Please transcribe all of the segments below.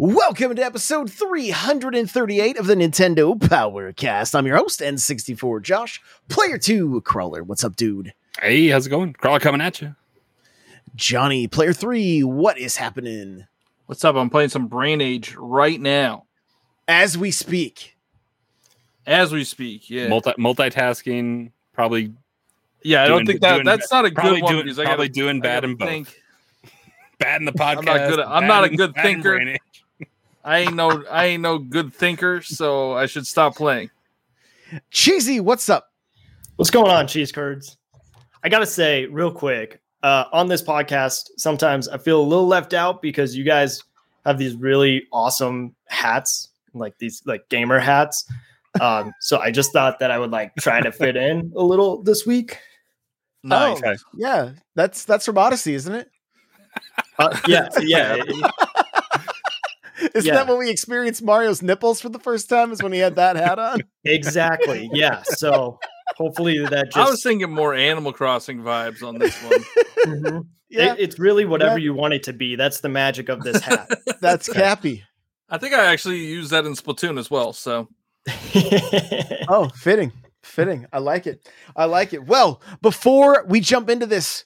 Welcome to episode 338 of the Nintendo Powercast. I'm your host, N64 Josh, player 2 Crawler. What's up, dude? Hey, how's it going? Crawler coming at you. Johnny, player 3, what is happening? What's up? I'm playing some Brain Age right now As we speak. as we speak. Yeah, Multi multitasking, probably yeah. I don't think that doing that's not a good one doing- because probably gotta, doing bad gotta in both. think. bad in the podcast. not good- I'm not a good bad in thinker. Brain Age. I ain't no I ain't no good thinker, so I should stop playing. Cheesy, what's up? What's going on, cheese curds? I gotta say, real quick, uh, on this podcast, sometimes I feel a little left out because you guys have these really awesome hats, like these like gamer hats. Um, so I just thought that I would like try to fit in a little this week. Nice. Oh, yeah, that's that's from Odyssey, isn't it? Uh, yeah, yeah. Isn't Yeah. that when we experienced Mario's nipples for the first time? Is when he had that hat on? exactly. Yeah. So hopefully that just I was thinking more Animal Crossing vibes on this one. Mhm. Yeah, It- it's really whatever Yeah. you want it to be. That's the magic of this hat. that's Cappy. I think I actually used that in Splatoon as well. So Oh, fitting. Fitting. I like it. I like it. Well, before we jump into this,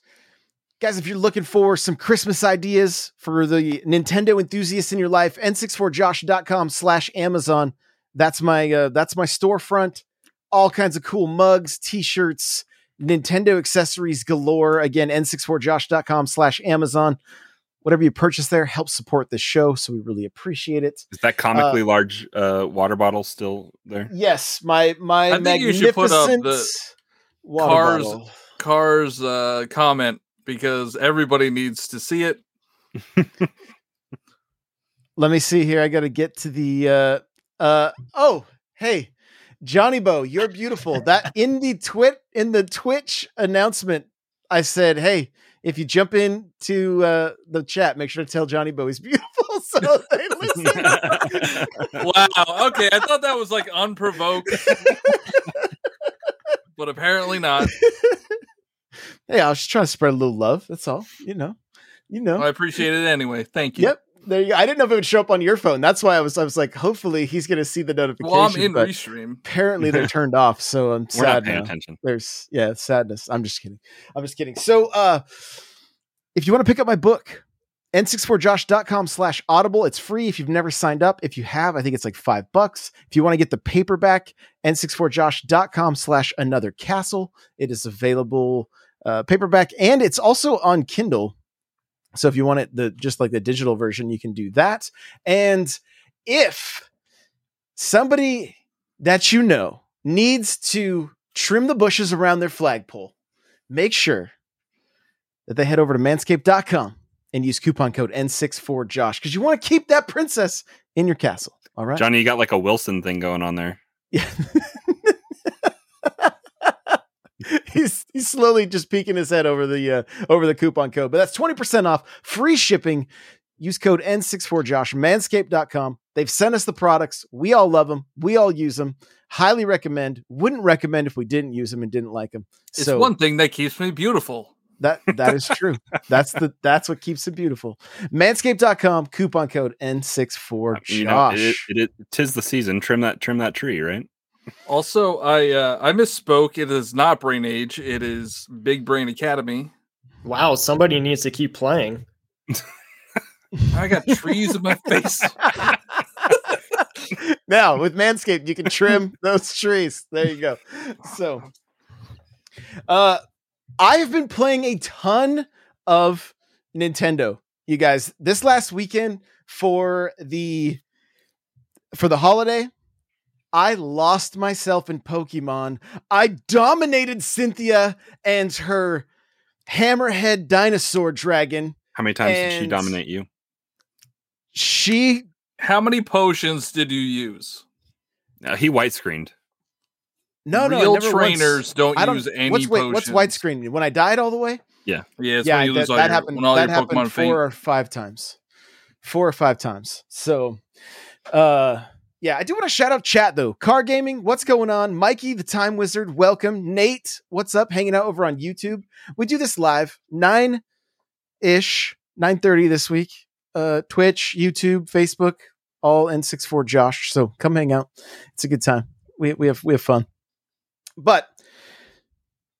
guys, if you're looking for some Christmas ideas for the Nintendo enthusiasts in your life, n64josh.com slash Amazon. That's my uh, that's my storefront. All kinds of cool mugs, t-shirts, Nintendo accessories galore. Again, n64josh.com slash Amazon. Whatever you purchase there helps support this show, so we really appreciate it. Is that comically large uh, water bottle still there? Yes, my my I think you should put up the magnificent water Cars- bottle. Cars uh, comment because everybody needs to see it. let me see here. I got to get to the uh uh oh, hey. Johnny Bo, you're beautiful. That in the twit in the Twitch announcement, I said, "Hey, if you jump into uh the chat, make sure to tell Johnny Bo he's beautiful." So they listen. Wow. Okay, I thought that was like unprovoked, but apparently not. Hey, I was just trying to spread a little love. That's all. You know. You know. I appreciate it anyway. Thank you. Yep. There you go. I didn't know if it would show up on your phone. That's why I was I was like, hopefully he's gonna see the notification. Well, I'm in but restream. apparently they're turned off, so I'm We're not sad paying now. attention. there's yeah sadness i'm just kidding i'm just kidding so uh if you want to pick up my book n64josh.com slash audible it's free if you've never signed up if you have i think it's like five bucks if you want to get the paperback n64josh.com slash another castle it is available uh, paperback and it's also on kindle so if you want it the just like the digital version you can do that and if somebody that you know needs to trim the bushes around their flagpole, make sure that they head over to manscaped.com and use coupon code N64Josh because you want to keep that princess in your castle. All right. Johnny, you got like a Wilson thing going on there. Yeah. he's he's slowly just peeking his head over the uh, over the coupon code. But that's 20% off, free shipping. Use code N64Josh, manscaped.com. They've sent us the products. We all love them. We all use them. Highly recommend. Wouldn't recommend if we didn't use them and didn't like them. It's so one thing that keeps me beautiful. that that is true. that's the that's what keeps it beautiful. Manscaped.com, coupon code N64Josh. You know, it, it, it, tis the season. Trim that, trim that tree, right? Also, I uh, I misspoke. It is not Brain Age. It is Big Brain Academy. Wow, somebody needs to keep playing. I got trees in my face. now with Manscaped, you can trim those trees. There you go. So, uh, I have been playing a ton of Nintendo you guys, this last weekend for the for the holiday, I lost myself in Pokemon. I dominated Cynthia and her hammerhead dinosaur dragon. How many times did she dominate you? She How many potions did you use? Uh, he white screened. no no Real never once- trainers don't, don't use any what's wait, potions. what's widescreen when I died all the way? Yeah, it's yeah, when you that, lose all that your, happened. when all That your happened Pokemon faint. four or five times, four or five times. So, uh, yeah, I do want to shout out chat though. Car gaming, what's going on? Mikey, the Time Wizard, welcome. Nate, what's up? Hanging out over on YouTube. We do this live nine ish, nine thirty this week. Uh, Twitch, YouTube, Facebook, all N64 Josh. So come hang out. It's a good time. We we have we have fun. But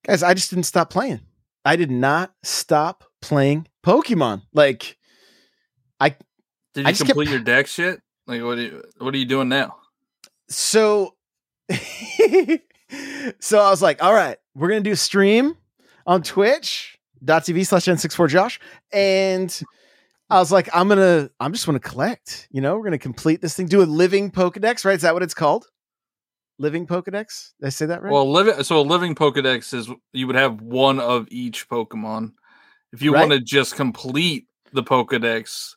guys, I just didn't stop playing. I did not stop playing Pokemon. Like I Did I you kept- complete your deck shit? Like what? Are you, what are you doing now? so so I was like, all right, we're gonna do stream on twitch.tv slash N64Josh. And I was like, I'm gonna I'm just gonna collect, you know, we're gonna complete this thing, do a living Pokedex, right? Is that what it's called? Living Pokedex? Did I say that right? Well, living so a living Pokedex is you would have one of each Pokemon. If you Right. want to just complete the Pokedex,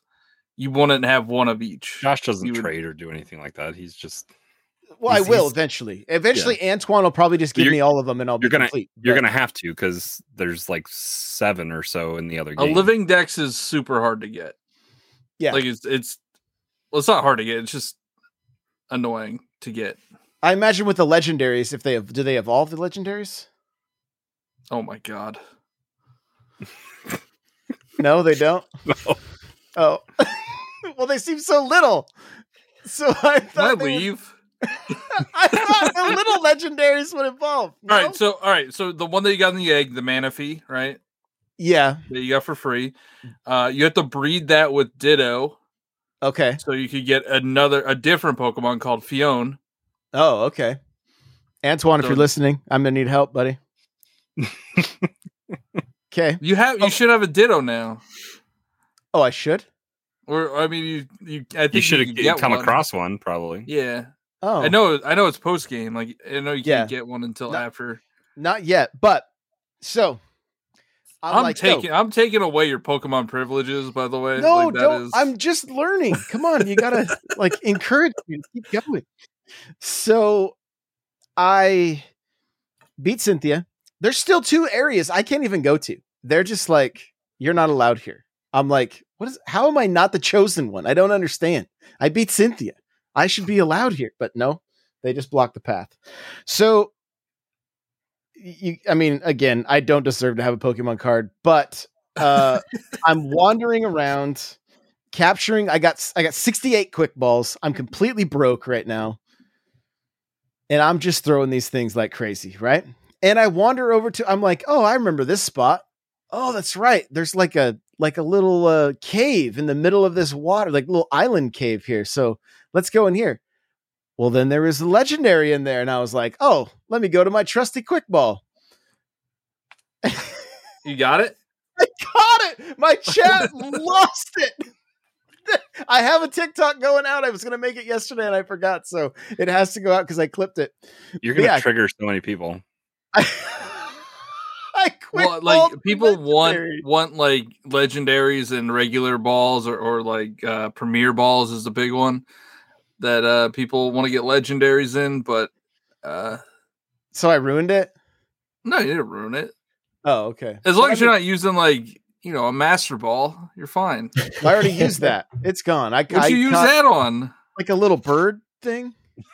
you wouldn't have one of each. Josh doesn't You would- trade or do anything like that. He's just well, I will he's- eventually. Eventually Antoine will probably just give me all of them and I'll be you're gonna- complete. you're But- gonna have to because there's like seven or so in the other A living Dex is super hard to get. Yeah. like it's it's well, it's not hard to get. It's just annoying to get. I imagine with the legendaries, if they have do they evolve the legendaries? Oh my god! No, they don't. No. Oh, well, they seem so little. So I Can I thought they would- leave? I thought the little legendaries would evolve. All right, so all right, so the one that you got in the egg, the Manaphy, right? yeah. That you got for free. Uh, you have to breed that with Ditto, Okay. so you could get another a different Pokemon called Phione. Oh, okay. Antoine, if you're listening, I'm gonna need help, buddy. okay. You have you Oh. should have a Ditto now, Oh, I should. Or I mean, you you I think you should have come one. across one probably. Yeah, Oh, I know. I know it's post game. Like I know you Yeah. can't get one until No, after. not yet, but so I'm, I'm, like, yo, taking. I'm taking away your Pokemon privileges. By the way, No, Like, don't. is- I'm just learning. Come on, you gotta like encourage me to keep going. So I beat Cynthia. There's still two areas I can't even go to. They're just like, you're not allowed here. I'm like, what is how am I not the chosen one? I don't understand. I beat Cynthia. I should be allowed here, but no, they just block the path. So you I mean, again, I don't deserve to have a Pokemon card, but uh I'm wandering around capturing I got I got 68 quick balls. I'm completely broke right now. And I'm just throwing these things like crazy, right? And I wander over to I'm like, "Oh, I remember this spot. Oh, that's right. There's like a like a little uh cave in the middle of this water, like little island cave here. So, let's go in here." Well, then there was a legendary in there and I was like, "Oh, let me go to my trusty quick ball." you got it. I got it. My chat lost it. I have a TikTok going out. I was going to make it yesterday and I forgot. So it has to go out because I clipped it. You're gonna Yeah. trigger so many people. I, I quit. Well, like people want want like legendaries and regular balls, or or like uh premier balls is the big one that uh people want to get legendaries in, but uh So I ruined it. no, you didn't ruin it. Oh, okay. As So long I as you're mean, not using like you know a master ball, you're fine. I already used that. It's gone. I, What I you use that on? like a little bird thing.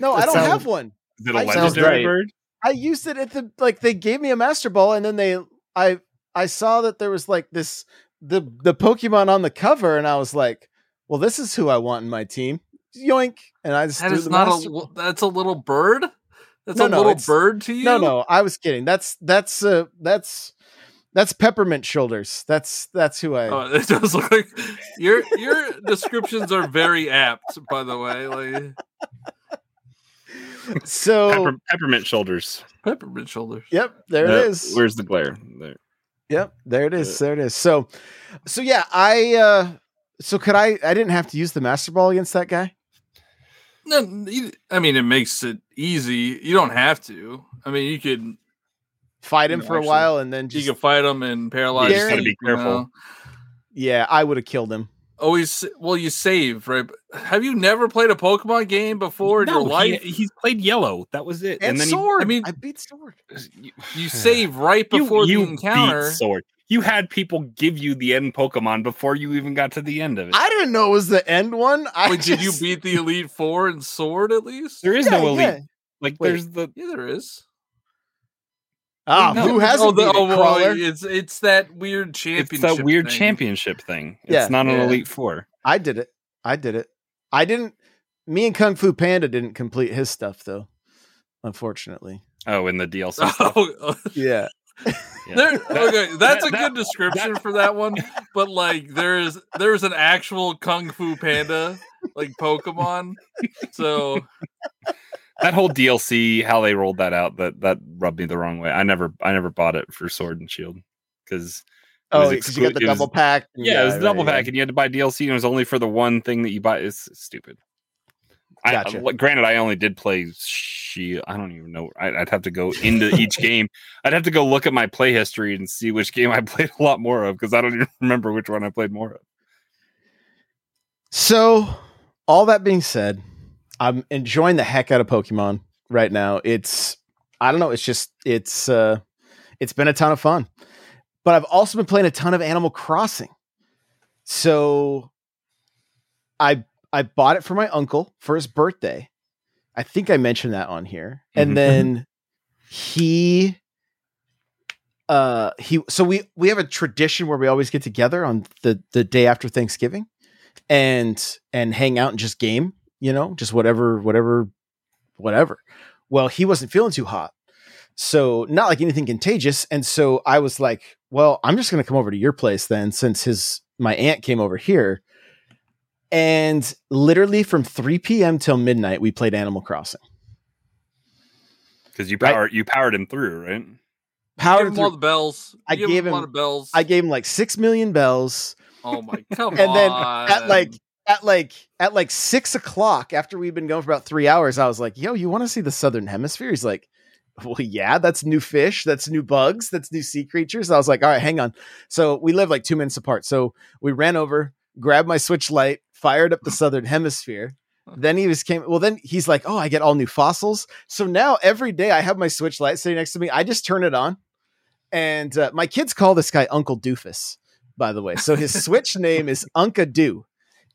No, I don't sounds- have one. Is it a I- legendary right. bird? I used it at the like they gave me a master ball and then they I I saw that there was like this the the Pokemon on the cover and I was like, well, this is who I want in my team. Yoink! And I just That is the not master a. ball. That's a little bird. That's No, a no, little bird to you. No, no, I was kidding. That's that's uh that's that's peppermint shoulders. That's that's who I. Oh, it does look like your your descriptions are very apt. By the way, like so Pepper, peppermint shoulders. peppermint shoulders. yep, there No, it is. Where's the glare? There. Yep, there it is. There it is. So, so yeah, I. uh So could I? I didn't have to use the master ball against that guy. No, I mean it makes it easy. You don't have to. I mean, you could Fight him No, for a actually, while and then you just. can fight him and paralyze. You just gotta them, be you know? careful. yeah, I would have killed him. Always, well, you save right. Have you never played a Pokemon game before in your No, life? he, he's played yellow. That was it. And, then sword. I mean- I beat sword. he, You save right before you the encounter. Beat sword. You had people give you the end Pokemon before you even got to the end of it. I didn't know it was the end one. I Wait, did you beat the Elite Four and Sword at least? there is Yeah, no elite. yeah. Like Wait. there's the Yeah, there is. Ah, No. who hasn't oh, the, beat oh, Crawler? it's it's that weird championship. it's championship. that weird thing. championship thing. It's Yeah. not an Yeah. elite four. I did it. I did it. I didn't. Me and Kung Fu Panda didn't complete his stuff though. Unfortunately. Oh, in the DLC stuff. Oh, Yeah. Yeah. there, okay, that's a good description for that one. But like, there's there's an actual Kung Fu Panda like Pokemon. So that whole DLC, how they rolled that out, that that rubbed me the wrong way. I never, I never bought it for Sword and Shield because Oh, because you got the exclu- it was- double pack. yeah, it was right, double yeah. pack, and you had to buy DLC, and it was only for the one thing that you buy. It's, it's stupid. I, Gotcha. I- granted, I only did play Shield. I don't even know. I, I'd have to go into each game. I'd have to go look at my play history and see which game I played a lot more of because I don't even remember which one I played more of. So, all that being said, I'm enjoying the heck out of Pokemon right now. It's I don't know, it's just it's uh it's been a ton of fun. But I've also been playing a ton of Animal Crossing. So I I bought it for my uncle for his birthday. I think I mentioned that on here. And Mhm. then he uh he so we we have a tradition where we always get together on the the day after Thanksgiving and and hang out and just game, you know, just whatever whatever whatever. Well, he wasn't feeling too hot. So, not like anything contagious, and so I was like, well, I'm just going to come over to your place then since his my aunt came over here. And literally from 3 p.m. till midnight we played Animal Crossing. Because you Right. powered you powered him through, right? give Powered him all through, the bells. I You give gave him a lot him- of bells. I gave him like 6 million bells. oh my come and then at like at like at like six o'clock after we'd been going for about three hours, I was like, "Yo, you want to see the southern hemisphere?" He's like, "Well, yeah, that's new fish, that's new bugs, that's new sea creatures." I was like, "All right, hang on." So we live like two minutes apart. So we ran over, grabbed my Switch Lite, fired up the southern hemisphere. Then he was came. Well, then he's like, "Oh, I get all new fossils." So now every day I have my Switch Lite sitting next to me. I just turn it on, and uh, my kids call this guy Uncle Doofus. By the way, so his switch name is Unca Doo.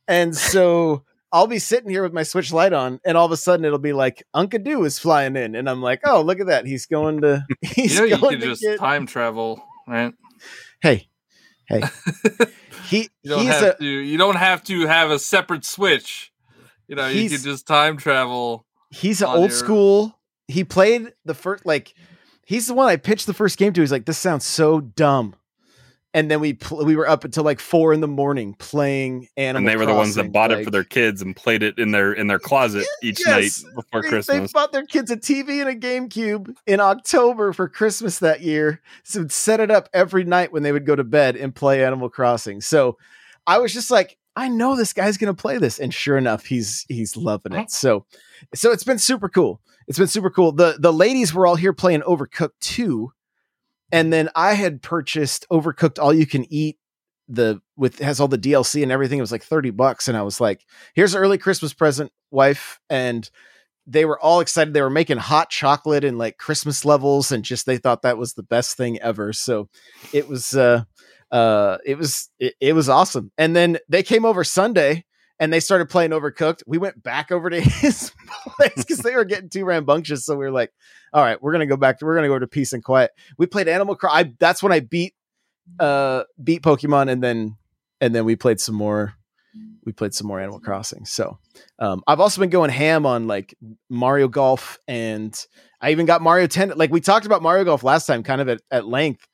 And so I'll be sitting here with my Switch Lite on, and all of a sudden it'll be like Unca Doo is flying in, and I'm like, oh, look at that, he's going to, he's you know, you going could to just get. time travel, right? Hey, hey, he You don't he's have a to. You don't have to have a separate switch. You know, you can just time travel. he's an old your- school. He played the first like he's the one I pitched the first game to. He's like, this sounds so dumb. And then we pl- we were up until like four in the morning playing Animal. Crossing. And they were the ones that bought it for their kids and played it in their in their closet each Yes. night before They- Christmas. They bought their kids a TV and a GameCube in October for Christmas that year. So set it up every night when they would go to bed and play Animal Crossing. So I was just like, I know this guy's gonna play this. And sure enough, he's he's loving it. So so it's been super cool. It's been super cool. The the ladies were all here playing Overcooked 2. And then I had purchased Overcooked All You Can Eat the with has all the DLC and everything. It was like 30 bucks. And I was like, here's an early Christmas present, wife. And they were all excited. They were making hot chocolate and like Christmas levels, and just they thought that was the best thing ever. So it was uh uh it was it, it was awesome. And then they came over Sunday and they started playing Overcooked. We went back over to his place because they were getting too rambunctious. So we were like, all right, we're gonna go back to we're gonna go to peace and quiet. We played Animal Crossing. I, that's when I beat uh beat Pokemon and then and then we played some more we played some more Animal Crossing. So um I've also been going ham on like Mario Golf and I even got Mario 10 like we talked about Mario Golf last time kind of at, at length.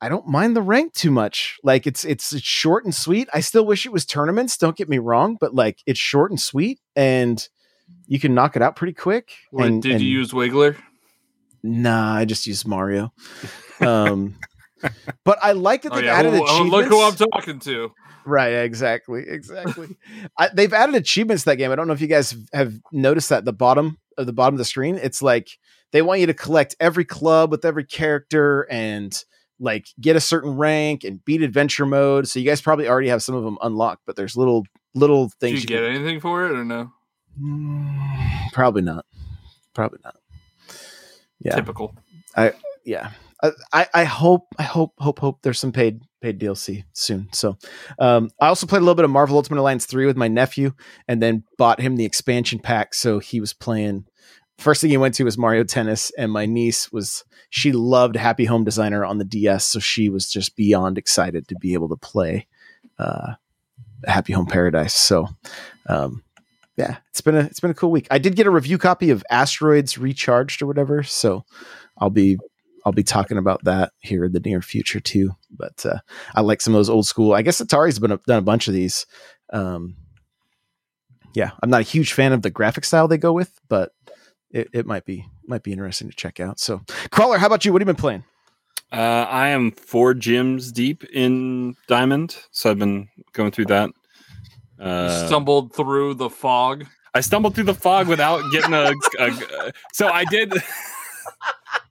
I don't mind the rank too much. Like it's it's it's short and sweet. I still wish it was tournaments, don't get me wrong, but like it's short and sweet and you can knock it out pretty quick. Wait, and, did and- you use Wiggler? Nah, I just used Mario. Um but I like that Oh, they've yeah. added Who- oh, look who I'm talking to. Right, exactly, exactly. I, they've added achievements to that game. I don't know if you guys have noticed that the bottom of the bottom of the screen, it's like they want you to collect every club with every character and like get a certain rank and beat adventure mode. So you guys probably already have some of them unlocked, but there's little little Did things. you get anything for it or no? Mm, Probably not. Probably not. Yeah, Typical. I yeah. I, I I hope I hope hope hope there's some paid paid DLC soon. So um I also played a little bit of Marvel Ultimate Alliance 3 with my nephew and then bought him the expansion pack so he was playing first thing he went to was Mario Tennis and my niece was she loved Happy Home Designer on the DS so she was just beyond excited to be able to play uh Happy Home Paradise. So um yeah, it's been a it's been a cool week. I did get a review copy of Asteroids Recharged or whatever, so I'll be I'll be talking about that here in the near future too. But uh, I like some of those old school. I guess Atari's been a, done a bunch of these. Um, yeah, I'm not a huge fan of the graphic style they go with, but it, it might be might be interesting to check out. So, Crawler, how about you? What have you been playing? Uh, I am four gyms deep in Diamond, so I've been going through that. You Uh, stumbled through the fog. I stumbled through the fog without getting a. a so I did.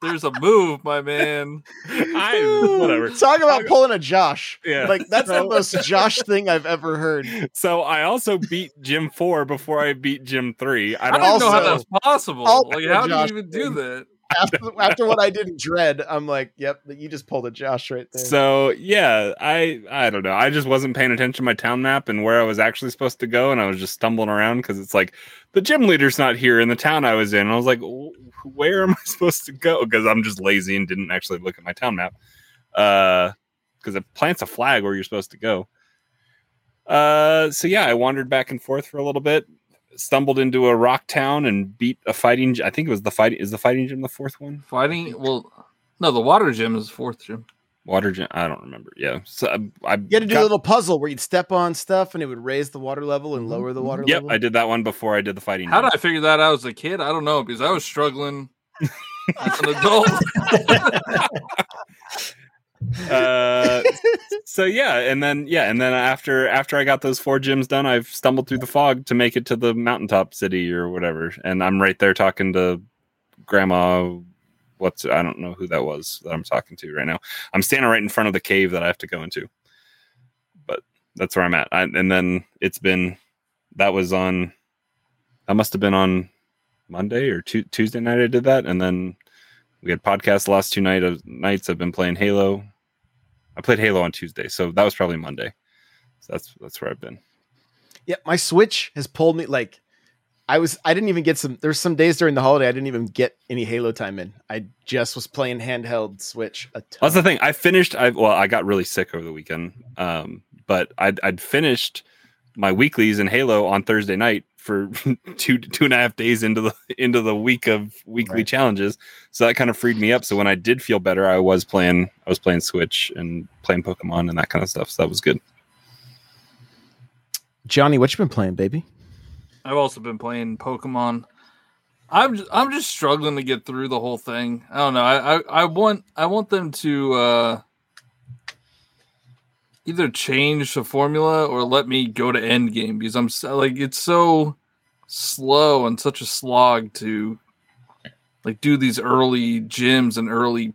There's a move, my man. I whatever. Talk about pulling a Josh. Yeah. like that's the most Josh thing I've ever heard. So I also beat Gym Four before I beat Gym Three. I I don't don't even know how that's possible. I'll Like, how do you even do that? After, after what I did in Dread, I'm like, yep, you just pulled a Josh right there. So yeah, I I don't know. I just wasn't paying attention to my town map and where I was actually supposed to go, and I was just stumbling around because it's like the gym leader's not here in the town I was in. And I was like, where am I supposed to go? Because I'm just lazy and didn't actually look at my town map. Uh, because it plants a flag where you're supposed to go. Uh, so yeah, I wandered back and forth for a little bit. Stumbled into a rock town and beat a fighting. I think it was the fighting. Is the fighting gym the fourth one? Fighting? Well, no, the water gym is fourth gym. Water gym. I don't remember. Yeah. So I, I you had to do got- a little puzzle where you'd step on stuff and it would raise the water level and lower the water Yep, level. I did that one before I did the fighting. How gym. did I figure that out as a kid? I don't know because I was struggling as an adult. uh, so yeah, and then yeah, and then after after I got those four gyms done, I've stumbled through the fog to make it to the mountaintop city or whatever, and I'm right there talking to Grandma. What's I don't know who that was that I'm talking to right now. I'm standing right in front of the cave that I have to go into, but that's where I'm at. I, and then it's been that was on that must have been on Monday or tu- Tuesday night. I did that, and then we had podcasts the last two night of nights. I've been playing Halo. I played Halo on Tuesday, so that was probably Monday. So that's that's where I've been. Yeah, my Switch has pulled me like I was I didn't even get some there's some days during the holiday I didn't even get any Halo time in. I just was playing handheld Switch a ton. That's the thing. I finished. I well, I got really sick over the weekend, um, but I'd, I'd finished my weeklies in Halo on Thursday night for two two and a half days into the into the week of weekly Right. challenges. So that kind of freed me up. So when I did feel better, I was playing. I was playing Switch and playing Pokemon and that kind of stuff. So that was good. Johnny, what you been playing, baby? I've also been playing Pokemon. I'm just, I'm just struggling to get through the whole thing. I don't know. I, I, I want I want them to uh, either change the formula or let me go to end game because I'm so, like it's so slow and such a slog to like do these early gyms and early.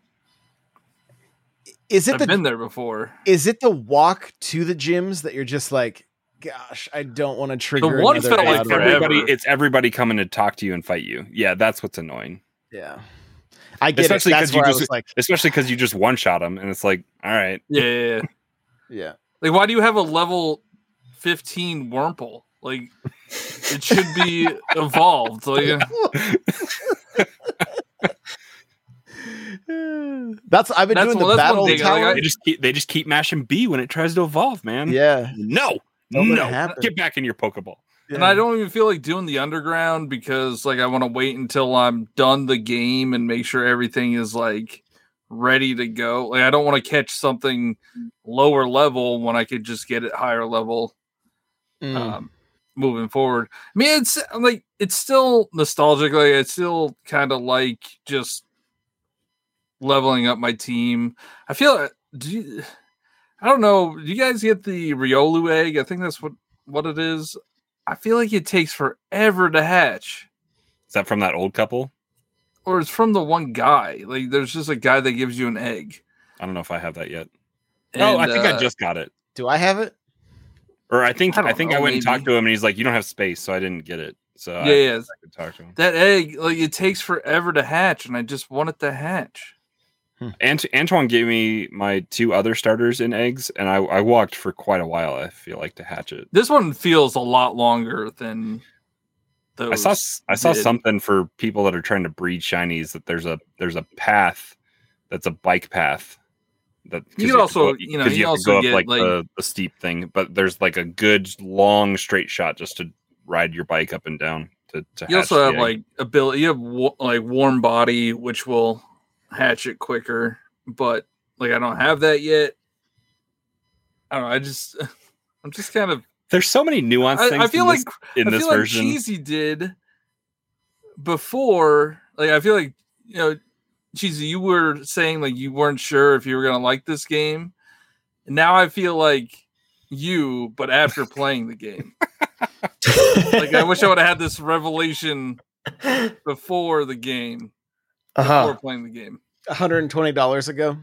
Is it I've the been there before. is it the walk to the gyms that you're just like, gosh, I don't want to trigger. the one another felt like ad It's forever. everybody. It's everybody coming to talk to you and fight you. Yeah, that's what's annoying. Yeah, I get Especially because you just- like, Especially because you just one shot them, and it's like, all right, Yeah, yeah, yeah. Yeah. Like, why do you have a level 15 Wurmple? Like, it should be evolved. Like, That's I've been That's doing one- the battle thing, tower. I- they just keep they just keep mashing B when it tries to evolve, man. yeah, No, Don't no, happen. get back in your Pokeball. and I don't even feel like doing the underground because, like, I want to wait until I'm done the game and make sure everything is like ready to go. Like, I don't want to catch something lower level when I could just get it higher level. Mm. um, moving forward. I mean, it's like it's still nostalgic. Like it's still kind of like just leveling up my team. I feel do you, I don't know. Do you guys get the Riolu egg? I think that's what what it is. I feel like it takes forever to hatch, Is that from that old couple? Or it's from the one guy. Like there's just a guy that gives you an egg. I don't know if I have that yet. oh, I think uh, I just got it. Do I have it? Or I think I I, don't think I know, went and talked to him, and he's like, "You don't have space," so I didn't get it. So I, Yeah, yeah. I could talk to him. that egg. Like it takes forever to hatch, and I just want it to hatch. Ant- Antoine gave me my two other starters in eggs, and I, I walked for quite a while. I feel like to hatch it. This one feels a lot longer than those. I saw I saw did. something for people that are trying to breed shinies that there's a there's a path that's a bike path that have to also- go- you know, you have to go also up get, like, like- the, the steep thing, but there's like a good long straight shot just to ride your bike up and down to, to You also have egg. like ability. You have wa- like warm body, which will hatch it quicker. But like I don't have that yet. I don't know. I just I'm just kind of. There's so many nuanced I, things I feel in like this, in I this feel like version. Cheesy did before. Like I feel like you know, Cheesy, you were saying like you weren't sure if you were gonna like this game. And now I feel like you, but after playing the game. Like I wish I would have had this revelation before the game, uh-huh. before playing the game. $120 ago.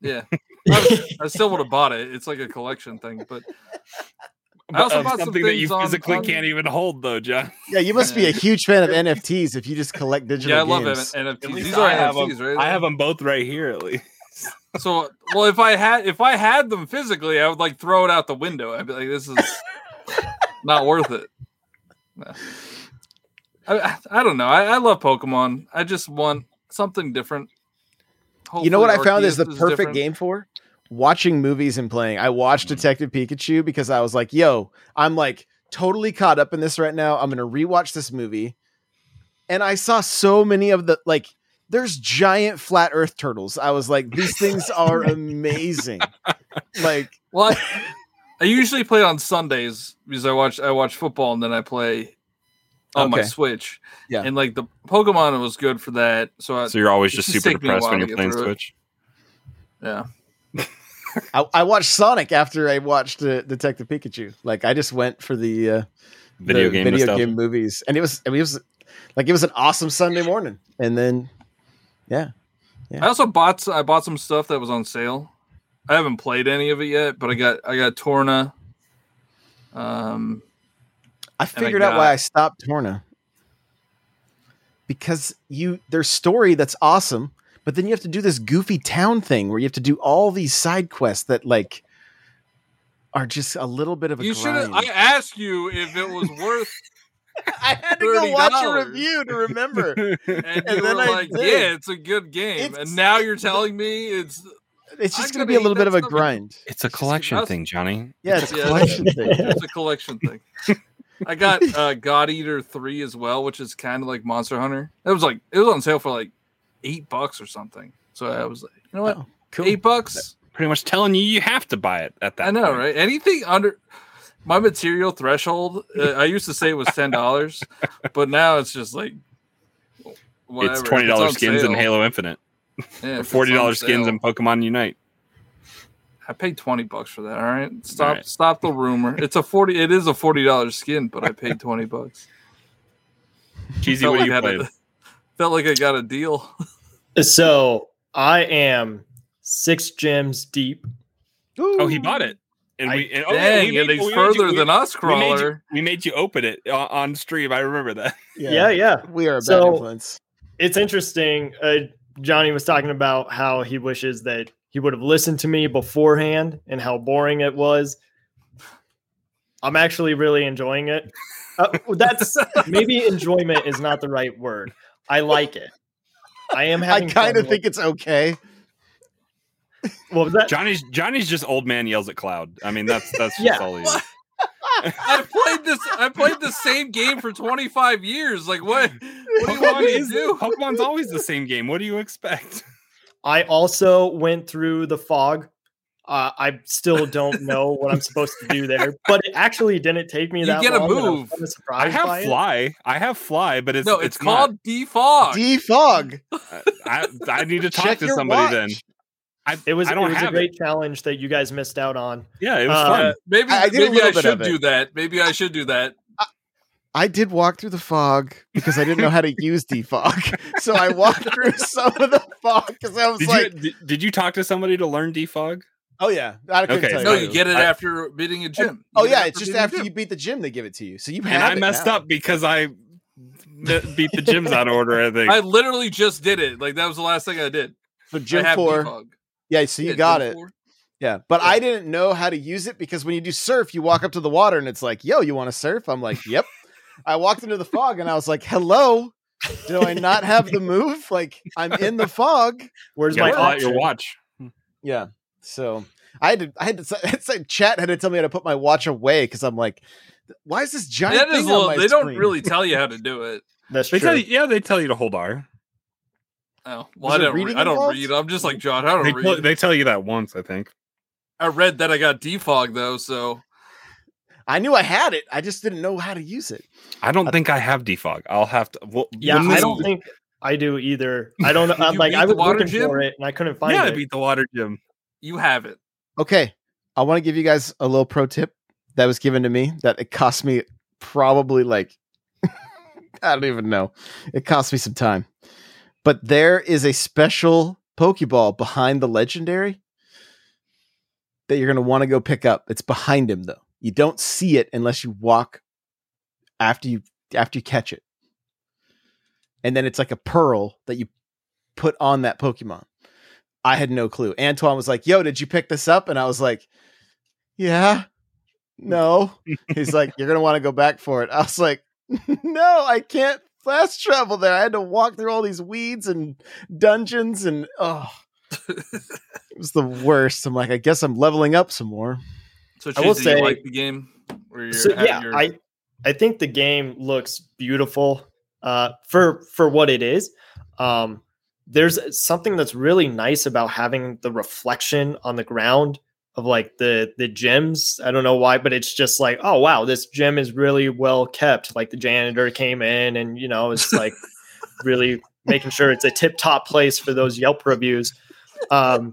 Yeah, I, I still would have bought it. It's like a collection thing, but I But uh, also of bought some something that you things on- physically on- can't even hold, though, John. Yeah, you must be a huge fan of NFTs if you just collect digital yeah, I love games. NFTs. least These are I have NFTs, right? I have them both right here, at least. So, well, if I had if I had them physically, I would like throw it out the window. I'd be like, this is not worth it. No. I, I- I don't know. I, I love Pokemon. I just want something different. you know what I found is the Arceus perfect different. game for? Watching movies and playing. I watched Mm. Detective Pikachu because I was like, yo, I'm like totally caught up in this right now. I'm going to rewatch this movie. And I saw so many of the, like, there's giant flat earth turtles. I was like, these things are amazing. like, Well, I, I usually play on Sundays because I watch I watch football and then I play on my Switch. Yeah. and like the Pokemon was good for that. So, I, So you're always just just super take depressed when you're playing through it. Switch. yeah, I, I watched Sonic after I watched uh, Detective Pikachu. Like, I just went for the, uh, Video the game video nostalgia. game movies. And it was, I mean, it was like, it was an awesome Sunday morning. And then, yeah. I also bought I bought some stuff that was on sale. I haven't played any of it yet, but I got I got Torna. Um, I I figured out why I stopped Torna. Because you their story that's awesome, but then you have to do this goofy town thing where you have to do all these side quests that like are just a little bit of a you should. grind. I asked you if it was worth, I had to go watch a review to remember. and, And you then were I like, did. "Yeah, it's a good game." It's- and now you're telling me it's It's just going to be a little bit of a stuff. grind. It's a just- collection that's- thing, Johnny. Yeah, it's a Yeah. collection thing. it's a collection thing. I got uh, God Eater three as well, which is kind of like Monster Hunter. It was like it was on sale for like eight bucks or something. So I was like, you know what, Oh, cool. eight bucks. Pretty much telling you you have to buy it at that. I know, point. right? Anything under my material threshold, uh, I used to say it was ten dollars, but now it's just like whatever. It's twenty dollars skins in Halo Infinite, yeah, or forty dollars skins in Pokemon Unite. I paid twenty bucks for that. All right, stop, All right. stop the rumor. It's a forty. It is a forty dollars skin, but I paid twenty bucks. Cheesy, what you played? A, felt like I got a deal. So I am six gems deep. Oh, he bought it, and I- we and, oh, yeah, Dang, we and he's further you- we- than us, We made, you, crawler. we made you open it on, on stream. I remember that. Yeah, yeah. We are a bad So- influence. It's interesting. Uh, Johnny was talking about how he wishes that he would have listened to me beforehand and how boring it was. I'm actually really enjoying it. Uh, that's maybe enjoyment is not the right word. I like it. I am I kind of think with- it's okay. What was that? Johnny's Johnny's just old man yells at cloud. I mean, that's that's just all he is. I played this. I played the same game for twenty five years. Like what? What do you want me to do? Pokemon's always the same game. What do you expect? I also went through the fog. Uh, I still don't know what I'm supposed to do there, but it actually didn't take me You that get a long. and I was move. kinda I have by it. fly. I have fly, but it's no, it's, it's called defog. Defog. I I need to talk Check to somebody watch. then. I, It was I it don't was a great it. challenge that you guys missed out on. Yeah, it was Uh, fun. maybe I- I maybe I should do that. Maybe I should do that. I did walk through the fog because I didn't know how to use defog. So I walked through some of the fog because I was Did like, you did, did you talk to somebody to learn defog? "Oh yeah, I couldn't Okay, tell No, you get it I- after beating a oh, gym. Oh yeah, it it's just after you beat the gym they give it to you. So you have And I messed now. up because I beat the gyms out of order. I think. I literally just did it. Like that was the last thing I did. So gym four, defog. yeah. So you Yeah, got it. four. Yeah, but Yeah. I didn't know how to use it because when you do surf, you walk up to the water and it's like, "Yo, you want to surf?" I'm like, "Yep." I walked into the fog and I was like, "Hello." Do I not have the move? Like I'm in the fog. Where's You my gotta out your watch. Yeah. So I had to. I had to. It's like chat had to tell me how to put my watch away because I'm like, why is this giant That is thing a little, on my they don't really tell you how to do it. That's They true. tell you, yeah, they tell you to hold R. Oh, Was well, I don't. Read, I don't read. I'm just like John. I don't They, read. tell- they tell you that once, I think. I read that I got defog though, so I knew I had it. I just didn't know how to use it. I don't think I have defog. I'll have to. Well, yeah, I don't think I do either. I don't know. I'm like I was water looking gym? for it and I couldn't find it. Yeah, I it. beat the water gym. You have it. Okay, I want to give you guys a little pro tip that was given to me that it cost me probably like I don't even know. It cost me some time. But there is a special Pokeball behind the legendary that you're going to want to go pick up. It's behind him though. You don't see it unless you walk after you after you catch it. And then it's like a pearl that you put on that Pokemon. I had no clue. Antoine was like, "Yo, did you pick this up?" And I was like, "Yeah." No. He's like, "You're going to want to go back for it." I was like, "No, I can't fast travel there. I had to walk through all these weeds and dungeons and oh, it was the worst." I'm like, "I guess I'm leveling up some more." So I will Chase, do you say- like the game. Where you're So, having yeah, your- I I think the game looks beautiful uh, for for what it is. Um, there's something that's really nice about having the reflection on the ground of like the the gems. I don't know why, but it's just like, oh wow, this gem is really well kept. Like the janitor came in and you know it's like really making sure it's a tip top place for those Yelp reviews. Um,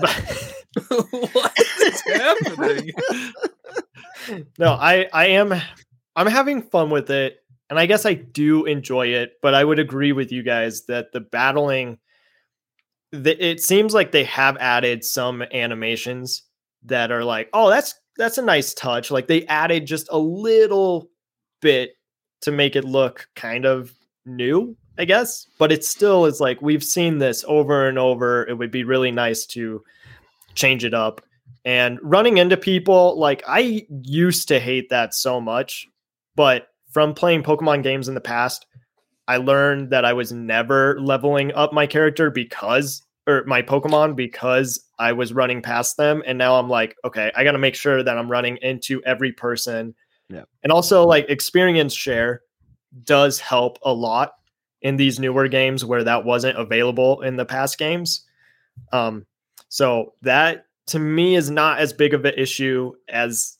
but what is happening? no, I I am I'm having fun with it, and I guess I do enjoy it. But I would agree with you guys that the battling, the, it seems like they have added some animations that are like, oh, that's that's a nice touch. Like they added just a little bit to make it look kind of new, I guess. But it still is like we've seen this over and over. It would be really nice to change it up and running into people like i used to hate that so much but from playing pokemon games in the past i learned that i was never leveling up my character because or my pokemon because i was running past them. And now i'm like okay i got to make sure that i'm running into every person. Yeah. and also like experience share does help a lot in these newer games where that wasn't available in the past games. Um so that to me is not as big of an issue as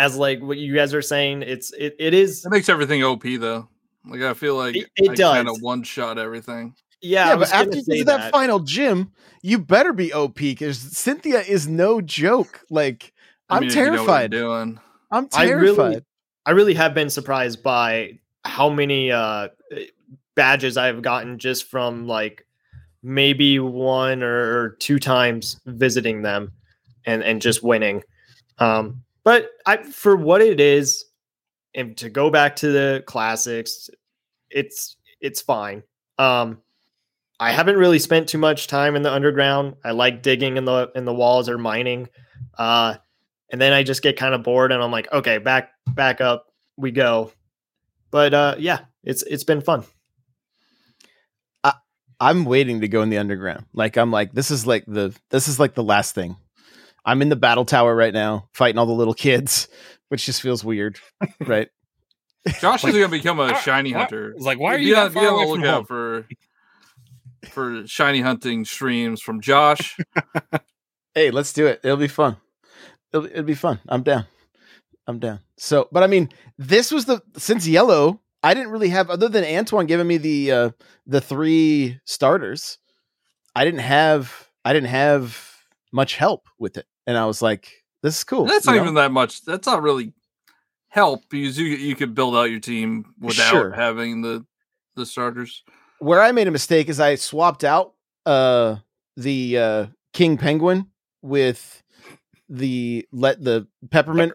as like what you guys are saying. It's it, it is it makes everything OP though. Like I feel like It- it I kind of one shot everything. yeah. Yeah, but after you get to that, final gym, you better be OP because Cynthia is no joke. Like I I'm mean, if you know terrified. doing. I'm I really- terrified. I really have been surprised by how many uh badges I've gotten just from like maybe one or two times visiting them and and just winning. Um but I for what it is and to go back to the classics it's it's fine. Um I haven't really spent too much time in the underground. I like digging in the in the walls or mining. Uh and then I just get kind of bored and I'm like, okay, back back up we go. But uh yeah, it's it's been fun. I, I'm waiting to go in the underground. Like I'm like this is like the this is like the last thing. I'm in the battle tower right now, fighting all the little kids, which just feels weird, right? Josh is gonna become a shiny why- hunter. It's like, why are Be you on- that be far on the lookout for for shiny hunting streams from Josh? Hey, let's do it. It'll be fun. It'll, it'll be fun. I'm down. I'm down. So, but I mean, this was the since yellow. I didn't really have other than Antoine giving me the uh the three starters. I didn't have I didn't have much help with it, and I was like, "This is cool." That's not know? even that much. That's not really help because you you could build out your team without Sure. having the the starters. where I made a mistake is I swapped out uh the uh King Penguin with the let the peppermint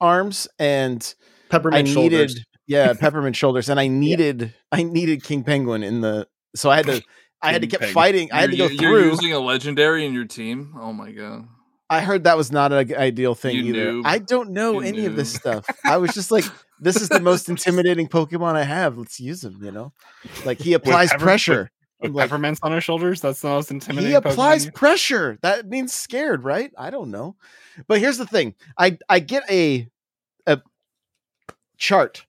arms and I Peppermint needed shoulders. yeah, peppermint shoulders and I needed I needed King Penguin in the so I had to I had to King keep Penguin. fighting. I had to go You're- you're through. using a legendary in your team. Oh my god! I heard that was not an ideal thing You either. noob. I don't know You any of this stuff. I was just like, this is the most intimidating Pokemon I have. Let's use him, you know? Like he applies pepper- pressure. With I'm like, peppermints on her shoulders. That's the most intimidating. he applies you- pressure. That means scared, right? I don't know. But here's the thing. I I get a a chart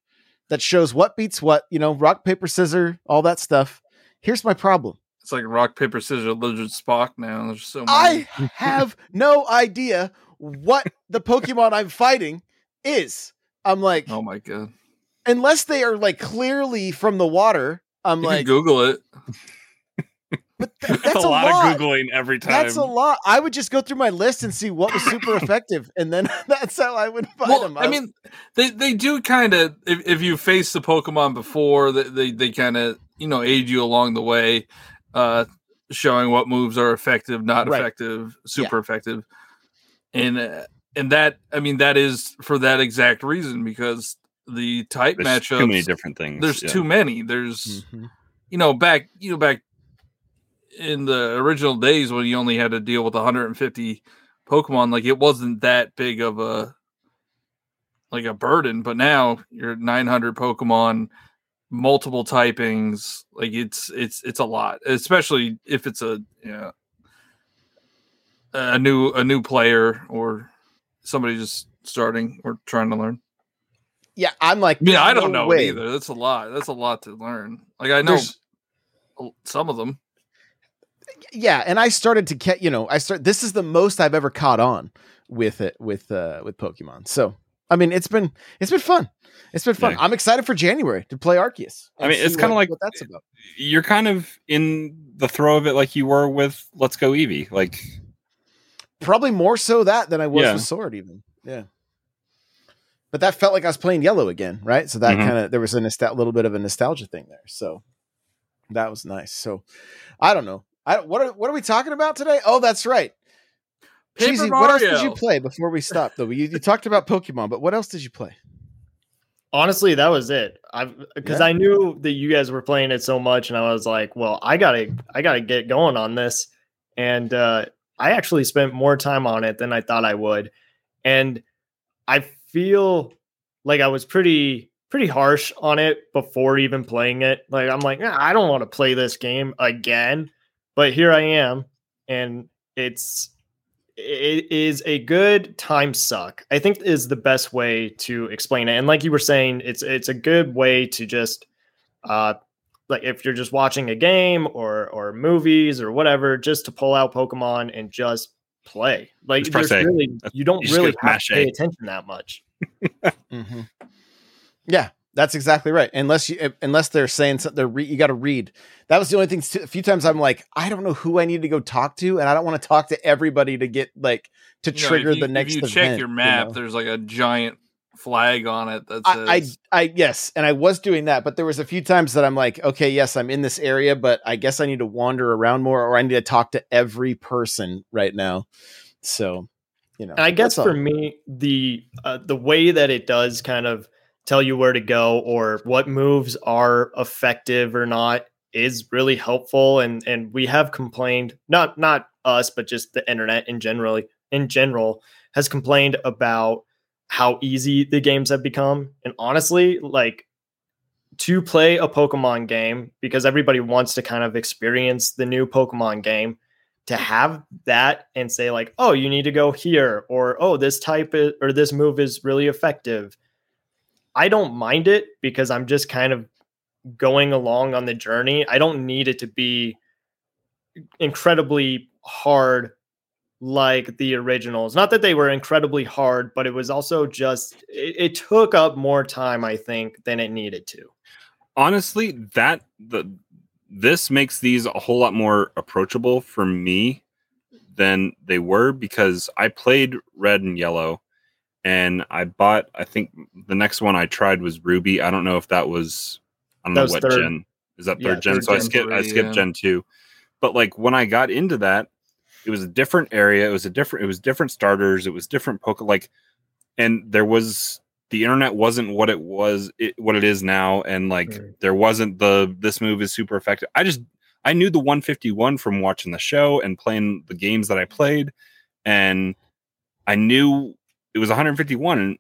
that shows what beats what, you know, rock paper scissor, all that stuff. Here's my problem. It's like rock paper scissors lizard Spock now. There's so many. I have no idea what the Pokemon I'm fighting is. I'm like, oh my god! unless they are like clearly from the water, I'm You like, can Google it. but th- That's, that's a, lot, lot. of googling every time. That's a lot. I would just go through my list and see what was super effective, and then that's how I would find Well, them. I mean, they they do kind of if, if you face the Pokemon before, they they, they kind of you know aid you along the way, uh, showing what moves are effective, not Right. effective, super effective, and uh, and that I mean that is for that exact reason because the type There's matchups too many different things. there's yeah. too many. There's Mhm. you know back you know back in the original days when you only had to deal with 150 Pokemon, like it wasn't that big of a like a burden. But now you're 900 Pokemon, multiple typings. Like it's it's it's a lot, especially if it's a yeah a new a new player or somebody just starting or trying to learn. yeah, I'm like, yeah I don't no know way. either. That's a lot. That's a lot to learn. Like I know There's- some of them. yeah, and I started to get, you know, I start. This is the most I've ever caught on with it with uh with Pokemon. So I mean, it's been it's been fun. It's been fun. Yeah. I'm excited for January to play Arceus. I mean, it's kinda like- what that's about. You're kind of in the throw of it, like you were with Let's Go Eevee. Like Probably more so that than I was Yeah. with Sword, even. Yeah. But that felt like I was playing Yellow again, right? So that Mhm. kind of there was a nostal- little bit of a nostalgia thing there. So that was nice. So I don't know. I what are what are we talking about today? Oh, that's right. Paper Cheesy, what else did you play before we stopped though? You, you talked about Pokemon, but what else did you play? Honestly, that was it. I because Yeah. I knew that you guys were playing it so much, and I was like, well, I gotta, I gotta get going on this. And uh, I actually spent more time on it than I thought I would, and I feel like I was pretty, pretty harsh on it before even playing it. Like I'm like, "Ah, I don't want to play this game again, but here I am, and it's it is a good time suck. I think is the best way to explain it. And like you were saying, it's it's a good way to just uh like if you're just watching a game or or movies or whatever, just to pull out Pokemon and just play. Like Just there's A. really you don't You really have to pay A. attention that much. Mm-hmm. Yeah, that's exactly right. Unless you, unless they're saying something, they're re, you got to read. That was the only thing. A few times I'm like, I don't know who I need to go talk to, and I don't want to talk to everybody to get like to You trigger if you, the next. If you event, check your you map, know? there's like a giant flag on it that says. I, I, I, yes, and I was doing that, but there was a few times that I'm like, okay, yes, I'm in this area, but I guess I need to wander around more, or I need to talk to every person right now. So, you know, And I guess for all. me, the uh, the way that it does kind of tell you where to go or what moves are effective or not is really helpful. And and we have complained, not not us, but just the internet in general in general has complained about how easy the games have become. And honestly, like to play a Pokemon game because everybody wants to kind of experience the new Pokemon game to have that and say like oh you need to go here or oh this type is, or this move is really effective i don't mind it because i'm just kind of going along on the journey. I don't need it to be incredibly hard like the originals. Not that they were incredibly hard but it was also just it, it took up more time i think than it needed to. Honestly, that the this makes these a whole lot more approachable for me than they were because I played red and yellow and I bought I think the next one I tried was ruby. I don't know if that was I don't That know what third. gen. Is that Yeah, third gen? third so I gen skipped I three, skipped yeah. gen 2. But like when I got into that it was a different area, it was a different it was different starters, it was different poke like and there was the internet wasn't what it was it, what it is now and like Mm. there wasn't the this move is super effective i just i knew the 151 from watching the show and playing the games that i played and i knew it was 151 and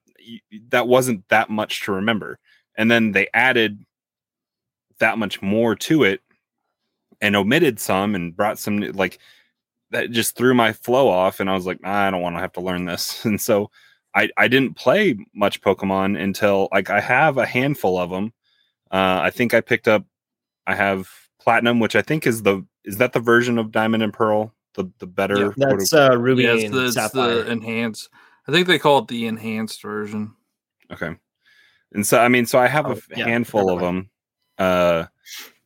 that wasn't that much to remember and then they added that much more to it and omitted some and brought some new- like that just threw my flow off and i was like "Nah, i don't want to have to learn this and so I, I didn't play much Pokemon until like I have a handful of them. Uh, I think I picked up. I have Platinum, which I think is the is that the version of Diamond and Pearl, the the better. That's uh, Ruby Yeah, it's and the, it's Sapphire. the enhanced. I think they call it the enhanced version. okay, and so I mean, so I have a Oh, f- yeah, handful of them. Uh,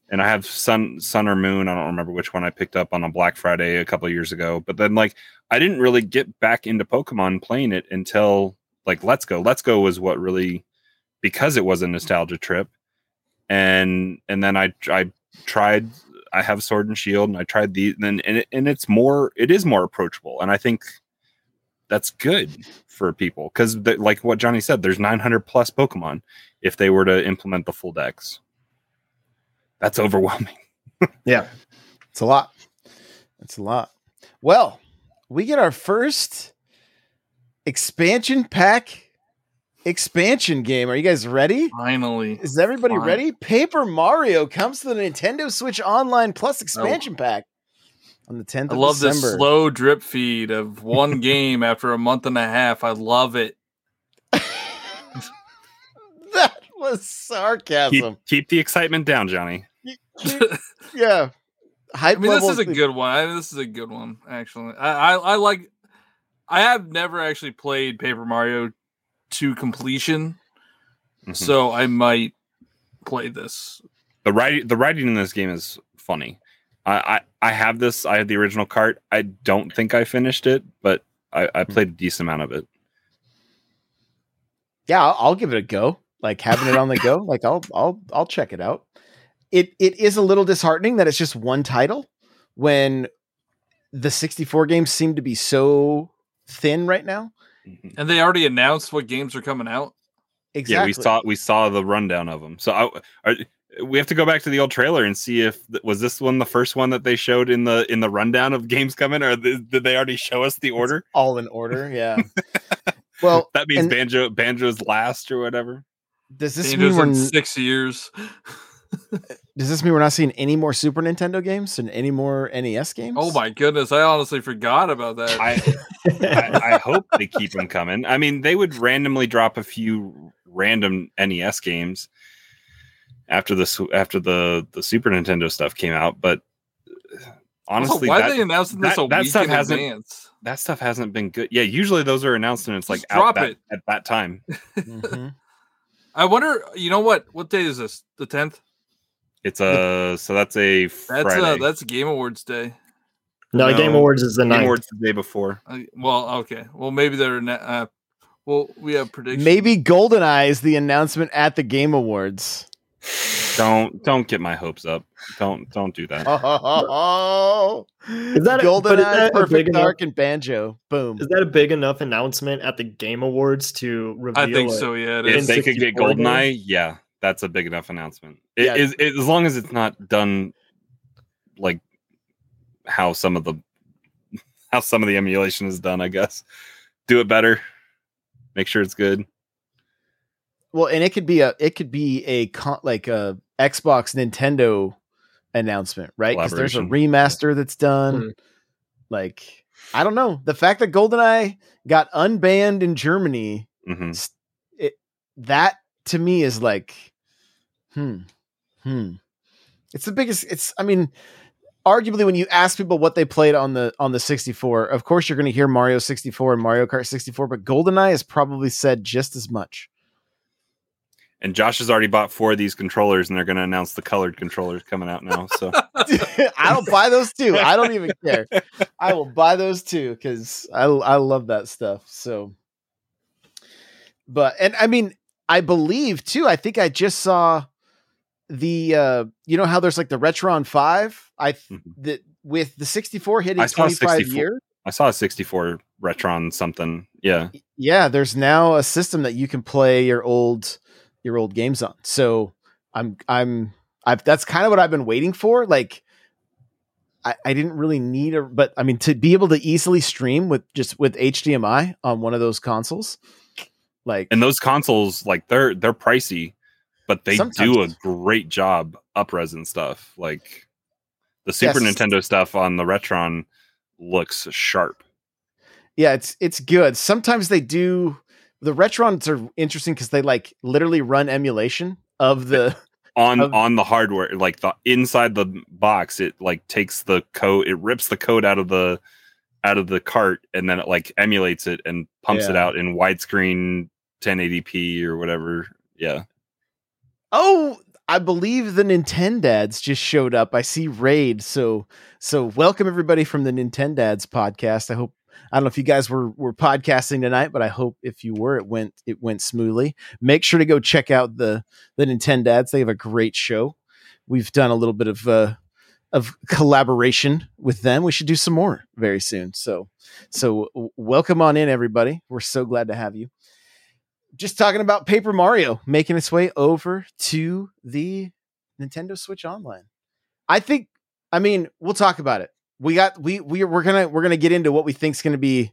and I have Sun Sun or Moon. I don't remember which one I picked up on a Black Friday a couple of years ago. But then like I didn't really get back into Pokemon playing it until like Let's Go. Let's Go was what really because it was a nostalgia trip. And and then I I tried I have Sword and Shield and I tried these and then and, it, and it's more it is more approachable and I think that's good for people because like what Johnny said there's 900 plus Pokemon if they were to implement the full dex that's overwhelming. yeah. It's a lot. It's a lot. Well, we get our first expansion pack expansion game. Are you guys ready? Finally, Is everybody Fine. ready? Paper Mario comes to the Nintendo Switch Online Plus oh. expansion pack on the 10th I of love this slow drip feed of one game after a month and a half. I love it. that was sarcasm. Keep, keep the excitement down, Johnny. yeah. Hype I mean, this is a good one. I, this is a good one, actually. I, I, I like. I have never actually played Paper Mario to completion, Mhm. so I might play this. the writing the writing in this game is funny. I, I I have this. I have the original cart. I don't think I finished it, but I, I played a decent amount of it. yeah, I'll, I'll give it a go. Like having it on the go, like I'll I'll I'll check it out. It it is a little disheartening that it's just one title when the 64 games seem to be so thin right now. Mhm. And they already announced what games are coming out. Exactly. Yeah, we saw we saw the rundown of them. So I, are, we have to go back to the old trailer and see if was this one the first one that they showed in the in the rundown of games coming, or th- did they already show us the order? all in order. Yeah. well, That means and banjo banjo's last or whatever. does this Banjo's mean we're in six years. Uh, does this mean we're not seeing any more Super Nintendo games and any more NES games? Oh my goodness! I honestly forgot about that. I I, I hope they keep them coming. I mean, they would randomly drop a few random NES games after the su- after the the Super Nintendo stuff came out, but uh, Also, honestly, why that, are they announcing this that- a that week stuff in hasn't- advance? that stuff hasn't been good. Yeah, usually those are announced and it's like Just out drop that, it. at that time. Mhm. I wonder. You know what? What day is this? The tenth. It's a so that's a That's a, uh, that's Game Awards day. no, No, Game Awards is the Game. Awards the day before. Uh, well, okay. Well, maybe they're. ne- Uh, well, we have predictions. Maybe GoldenEye is the announcement at the Game Awards. Don't don't get my hopes up. Don't don't do that. Oh, Is that a- but is GoldenEye, that a big Perfect enough- Dark, and Banjo? Boom. Is that a big enough announcement at the Game Awards to reveal? I think it? so. Yeah, it if is. they could get 64 game? Goldeneye, yeah, that's a big enough announcement. It Yeah. is it, as long as it's not done like how some of the how some of the emulation is done. I guess do it better. Make sure it's good. Well, and it could be a it could be a con- like a Xbox Nintendo announcement, right? Because there's a Collaboration. remaster that's done. Hmm. Like I don't know the fact that GoldenEye got unbanned in Germany. hmm It that to me is like, hmm, hmm. It's the biggest. It's I mean, arguably when you ask people what they played on the on the 64, of course you're going to hear Mario 64 and Mario Kart 64, but GoldenEye is probably said just as much. And Josh has already bought four of these controllers, and they're going to announce the colored controllers coming out now. So I don't buy those too. I don't even care. I will buy those too because I I love that stuff. So, but and I mean, I believe too. I think I just saw the uh you know how there's like the Retron Five. I Mhm. that with the 64 hitting 25 64. years. I saw a 64 Retron something. Yeah, Yeah, there's now a system that you can play your old your old games on. So I'm I'm I've that's kind of what I've been waiting for. Like I, I didn't really need a but I mean to be able to easily stream with just with HDMI on one of those consoles. Like and those consoles like they're they're pricey, but they do a great job upres and stuff. Like the Super Yes. Nintendo stuff on the Retron looks sharp. yeah, it's it's good. Sometimes they do the Retrons are interesting because they like literally run emulation of the on Of- on the hardware like the inside the box it like takes the code it rips the code out of the out of the cart and then it like emulates it and pumps it out in widescreen 1080p or whatever yeah Oh, I believe the Nintendads just showed up. I see Raid. So so welcome everybody from the Nintendads podcast. I hope I don't know if you guys were were podcasting tonight, but I hope if you were, it went it went smoothly. Make sure to go check out the the Nintendads. They have a great show. We've done a little bit of uh of collaboration with them. We should do some more very soon. So so welcome on in everybody. We're so glad to have you just talking about Paper Mario making its way over to the Nintendo Switch Online. I think, I mean, we'll talk about it. We got we we we're gonna we're gonna get into what we think's gonna be,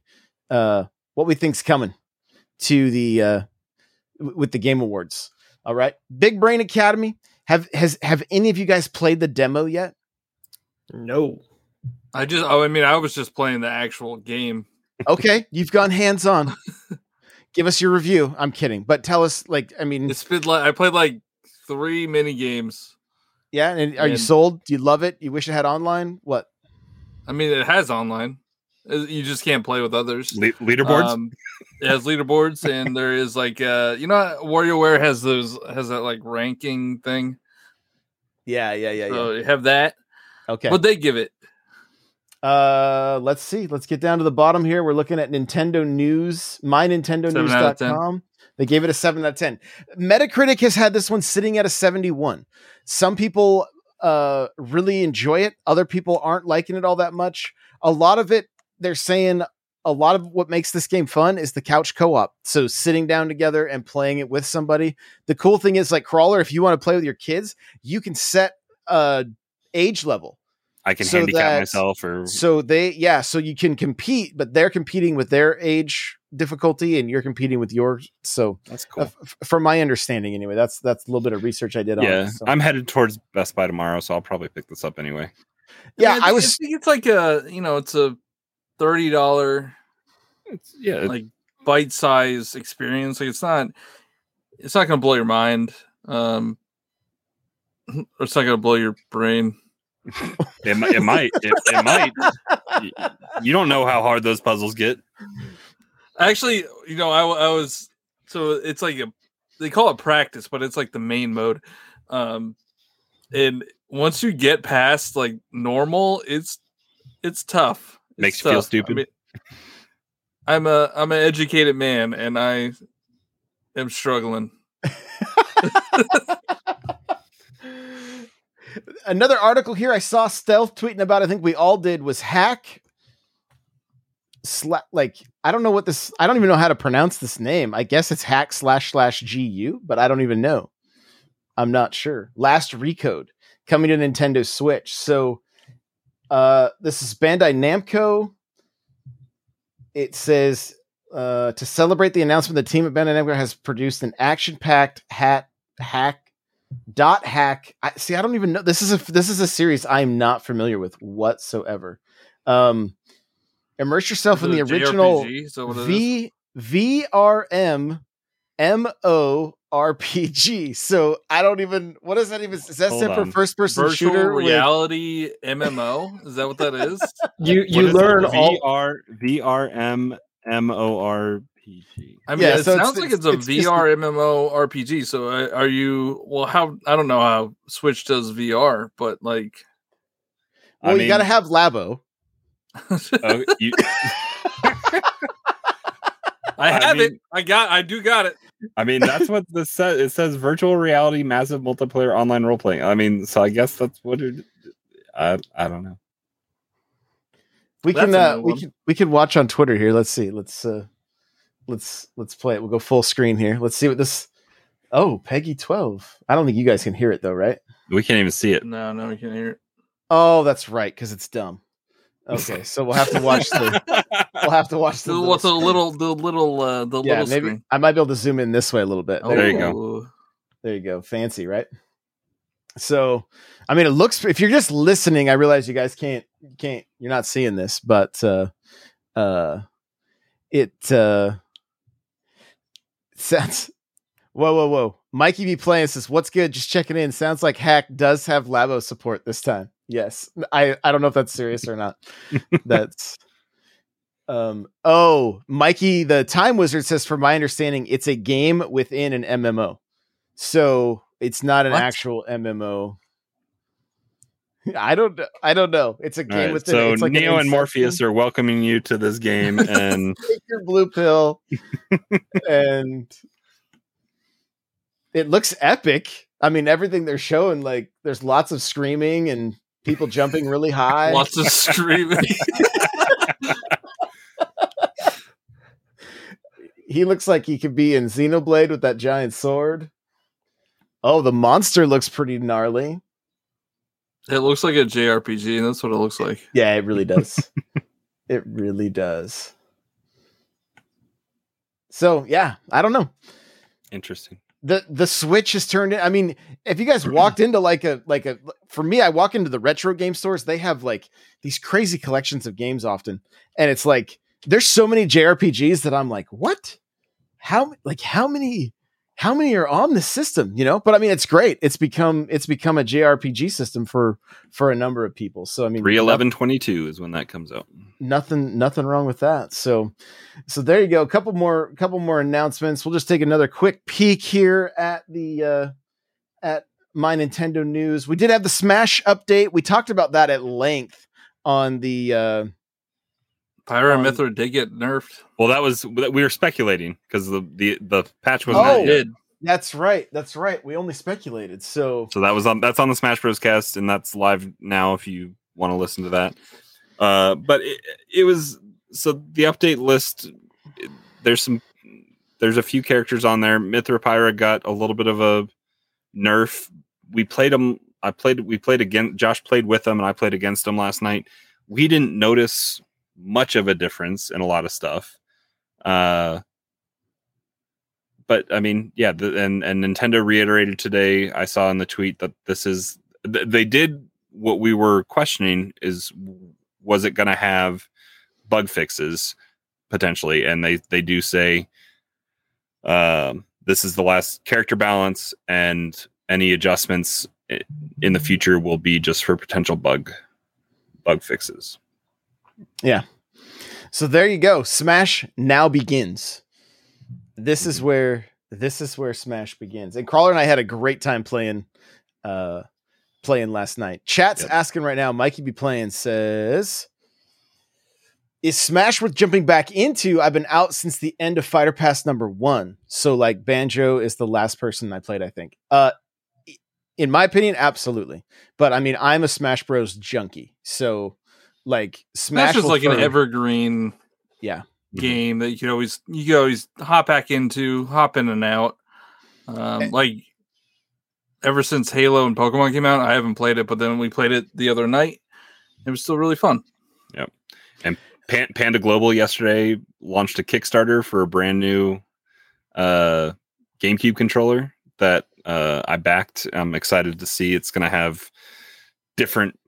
uh, what we think's coming to the uh w- with the Game Awards. All right, Big Brain Academy. Have has have any of you guys played the demo yet? No. I just, oh, I mean, I was just playing the actual game. Okay, you've gone hands on. Give us your review. I'm kidding, but tell us, like, I mean, It's been like I played like three mini games. yeah. And are you sold? Do you love it? You wish it had online? What? I mean, it has online. Uh, You just can't play with others. Le- leaderboards Um, it has leaderboards, and there is like uh, you know, how WarioWare has those has that like ranking thing. Yeah, yeah, yeah, yeah. So you have that. Okay. What they give it? Uh, let's see. Let's get down to the bottom here. We're looking at Nintendo News, mynintendonews.com. They gave it a 7 out of 10. Metacritic has had this one sitting at a 71. Some people uh really enjoy it, other people aren't liking it all that much. A lot of it they're saying a lot of what makes this game fun is the couch co-op. So sitting down together and playing it with somebody. The cool thing is like crawler if you want to play with your kids, you can set a age level. i can so handicap that- myself or So they, yeah, so you can compete, but they're competing with their age difficulty, and you're competing with yours. So, that's uh, cool f- from my understanding, anyway, that's that's a little bit of research I did on. yeah it, so. i'm headed towards best buy tomorrow so i'll probably pick this up anyway yeah, mean, I think- was. think it's like a you know, it's a thirty dollar it's, yeah like bite size experience. Like it's not, it's not gonna blow your mind. Um, or it's not gonna blow your brain. it, it might it, it might you don't know how hard those puzzles get Actually, you know, I, I was so it's like a they call it practice, but it's like the main mode. Um, and once you get past like normal, it's it's tough. It's Makes you feel stupid? I mean, I'm a I'm an educated man, and I am struggling. Another article here I saw Stealth tweeting about. I think we all did was hack. Sla- like I don't know what this. I don't even know how to pronounce this name. I guess it's hack slash slash gu, but I don't even know. I'm not sure. Last Recode coming to Nintendo Switch. So, uh, this is Bandai Namco. It says uh, to celebrate the announcement, the team at Bandai Namco has produced an action-packed hat hack dot hack I, see i don't even know this is a this is a series i'm not familiar with whatsoever um immerse yourself in the original JRPG? Is that what it is? v vrm MMORPG. So I don't even. What does that even? Is that Hold stand for first person Virtual shooter? with- reality MMO. Is that what that is? You What you is learn all VR VRM MORPG. I mean, Yeah, it so it's- sounds like it's- it's, a it's just- VR MMO RPG. So uh, are you? Well, how? I don't know how Switch does VR, but like, Well, I you mean, got to have Labo. Oh, you- I I have it. I got. I do got it. I mean, that's what this says. It says virtual reality, massive multiplayer online role playing. I mean, so I guess that's what it. I I don't know. We That's can uh, we can we can watch on Twitter here. Let's see. Let's uh let's let's play it. We'll go full screen here. Let's see what this Oh, PEGI 12. I don't think you guys can hear it though, right? We can't even see it. No, no, we can't hear it. Oh, that's right cuz it's dumb. Okay, so we'll have to watch the we'll have to watch the The, what's the screen. little, the little, uh, the Yeah, little maybe screen? I might be able to zoom in this way a little bit. Oh, There you go. go. There you go. Fancy, right? So, I mean, it looks. If you're just listening, I realize you guys can't can't. You're not seeing this, but uh, uh, it uh, sounds. Whoa, whoa, whoa! Mikey be playing says, "What's good? Just checking in. Sounds like Hack does have Labo support this time. Yes, I I don't know if that's serious or not. that's." Um. Oh, Mikey, the Time Wizard says, "From my understanding, it's a game within an MMO." So it's not an What? actual MMO. I don't. I don't know. It's a game right, within. so it's like an Neo and Morpheus are welcoming you to this game, and Take your blue pill, and it looks epic. I mean, everything they're showing, like there's lots of screaming and people jumping really high. Lots of screaming. he looks like he could be in Xenoblade with that giant sword. Oh, the monster looks pretty gnarly. it looks like a JRPG, and that's what it looks like. Yeah, it really does. it really does. So yeah, I don't know. interesting. The the switch has turned in i mean if you guys walked into like a like a for me i walk into the retro game stores they have like these crazy collections of games often. And it's like there's so many jrpgs that i'm like what? How like how many how many are on the system you know? But i mean it's great. It's become it's become a jrpg system for for a number of people. So i mean Three eleven twenty two is when that comes out. nothing nothing wrong with that. So so there you go. A couple more couple more announcements. We'll just take another quick peek here at the uh at my nintendo news. We did have the smash update. We talked about that at length on the uh Pyra Um, and Mythra did get nerfed. Well, that was we were speculating because the, the the patch was Oh. not It yet. did. that's right that's right we only speculated so So that was on that's on the Smash Bros. cast, and that's live now if you want to listen to that. Uh, but it, it was so the update list. it- There's some there's a few characters on there. Mythra Pyra got a little bit of a nerf. We played them. I played. We played again. Josh played with them, and I played against them last night. We didn't notice much of a difference in a lot of stuff. Uh, but I mean, yeah, the, and and Nintendo reiterated today. I saw in the tweet that this is th- they did what we were questioning is was it going to have bug fixes potentially, and they they do say um, this is the last character balance, and any adjustments in the future will be just for potential bug bug fixes. So there you go. Smash now begins. This is where this is where smash begins. And crawler and i had a great time playing uh playing last night. Chat's Yep. asking right now mikey be playing says is smash worth jumping back into? I've been out since the end of fighter pass number one. So like banjo is the last person i played i think. Uh in my opinion absolutely. But i mean i'm a smash bros. junkie. So like smash, Smash is will like an evergreen yeah game that you can always you can always hop back into, hop in and out. Um, Eh. like ever since Halo and Pokemon came out, I haven't played it, but then we played it the other night. It was still really fun. Yep. And Pan- Panda Global yesterday launched a Kickstarter for a brand new uh, GameCube controller that uh, I backed. I'm excited to see. It's going to have different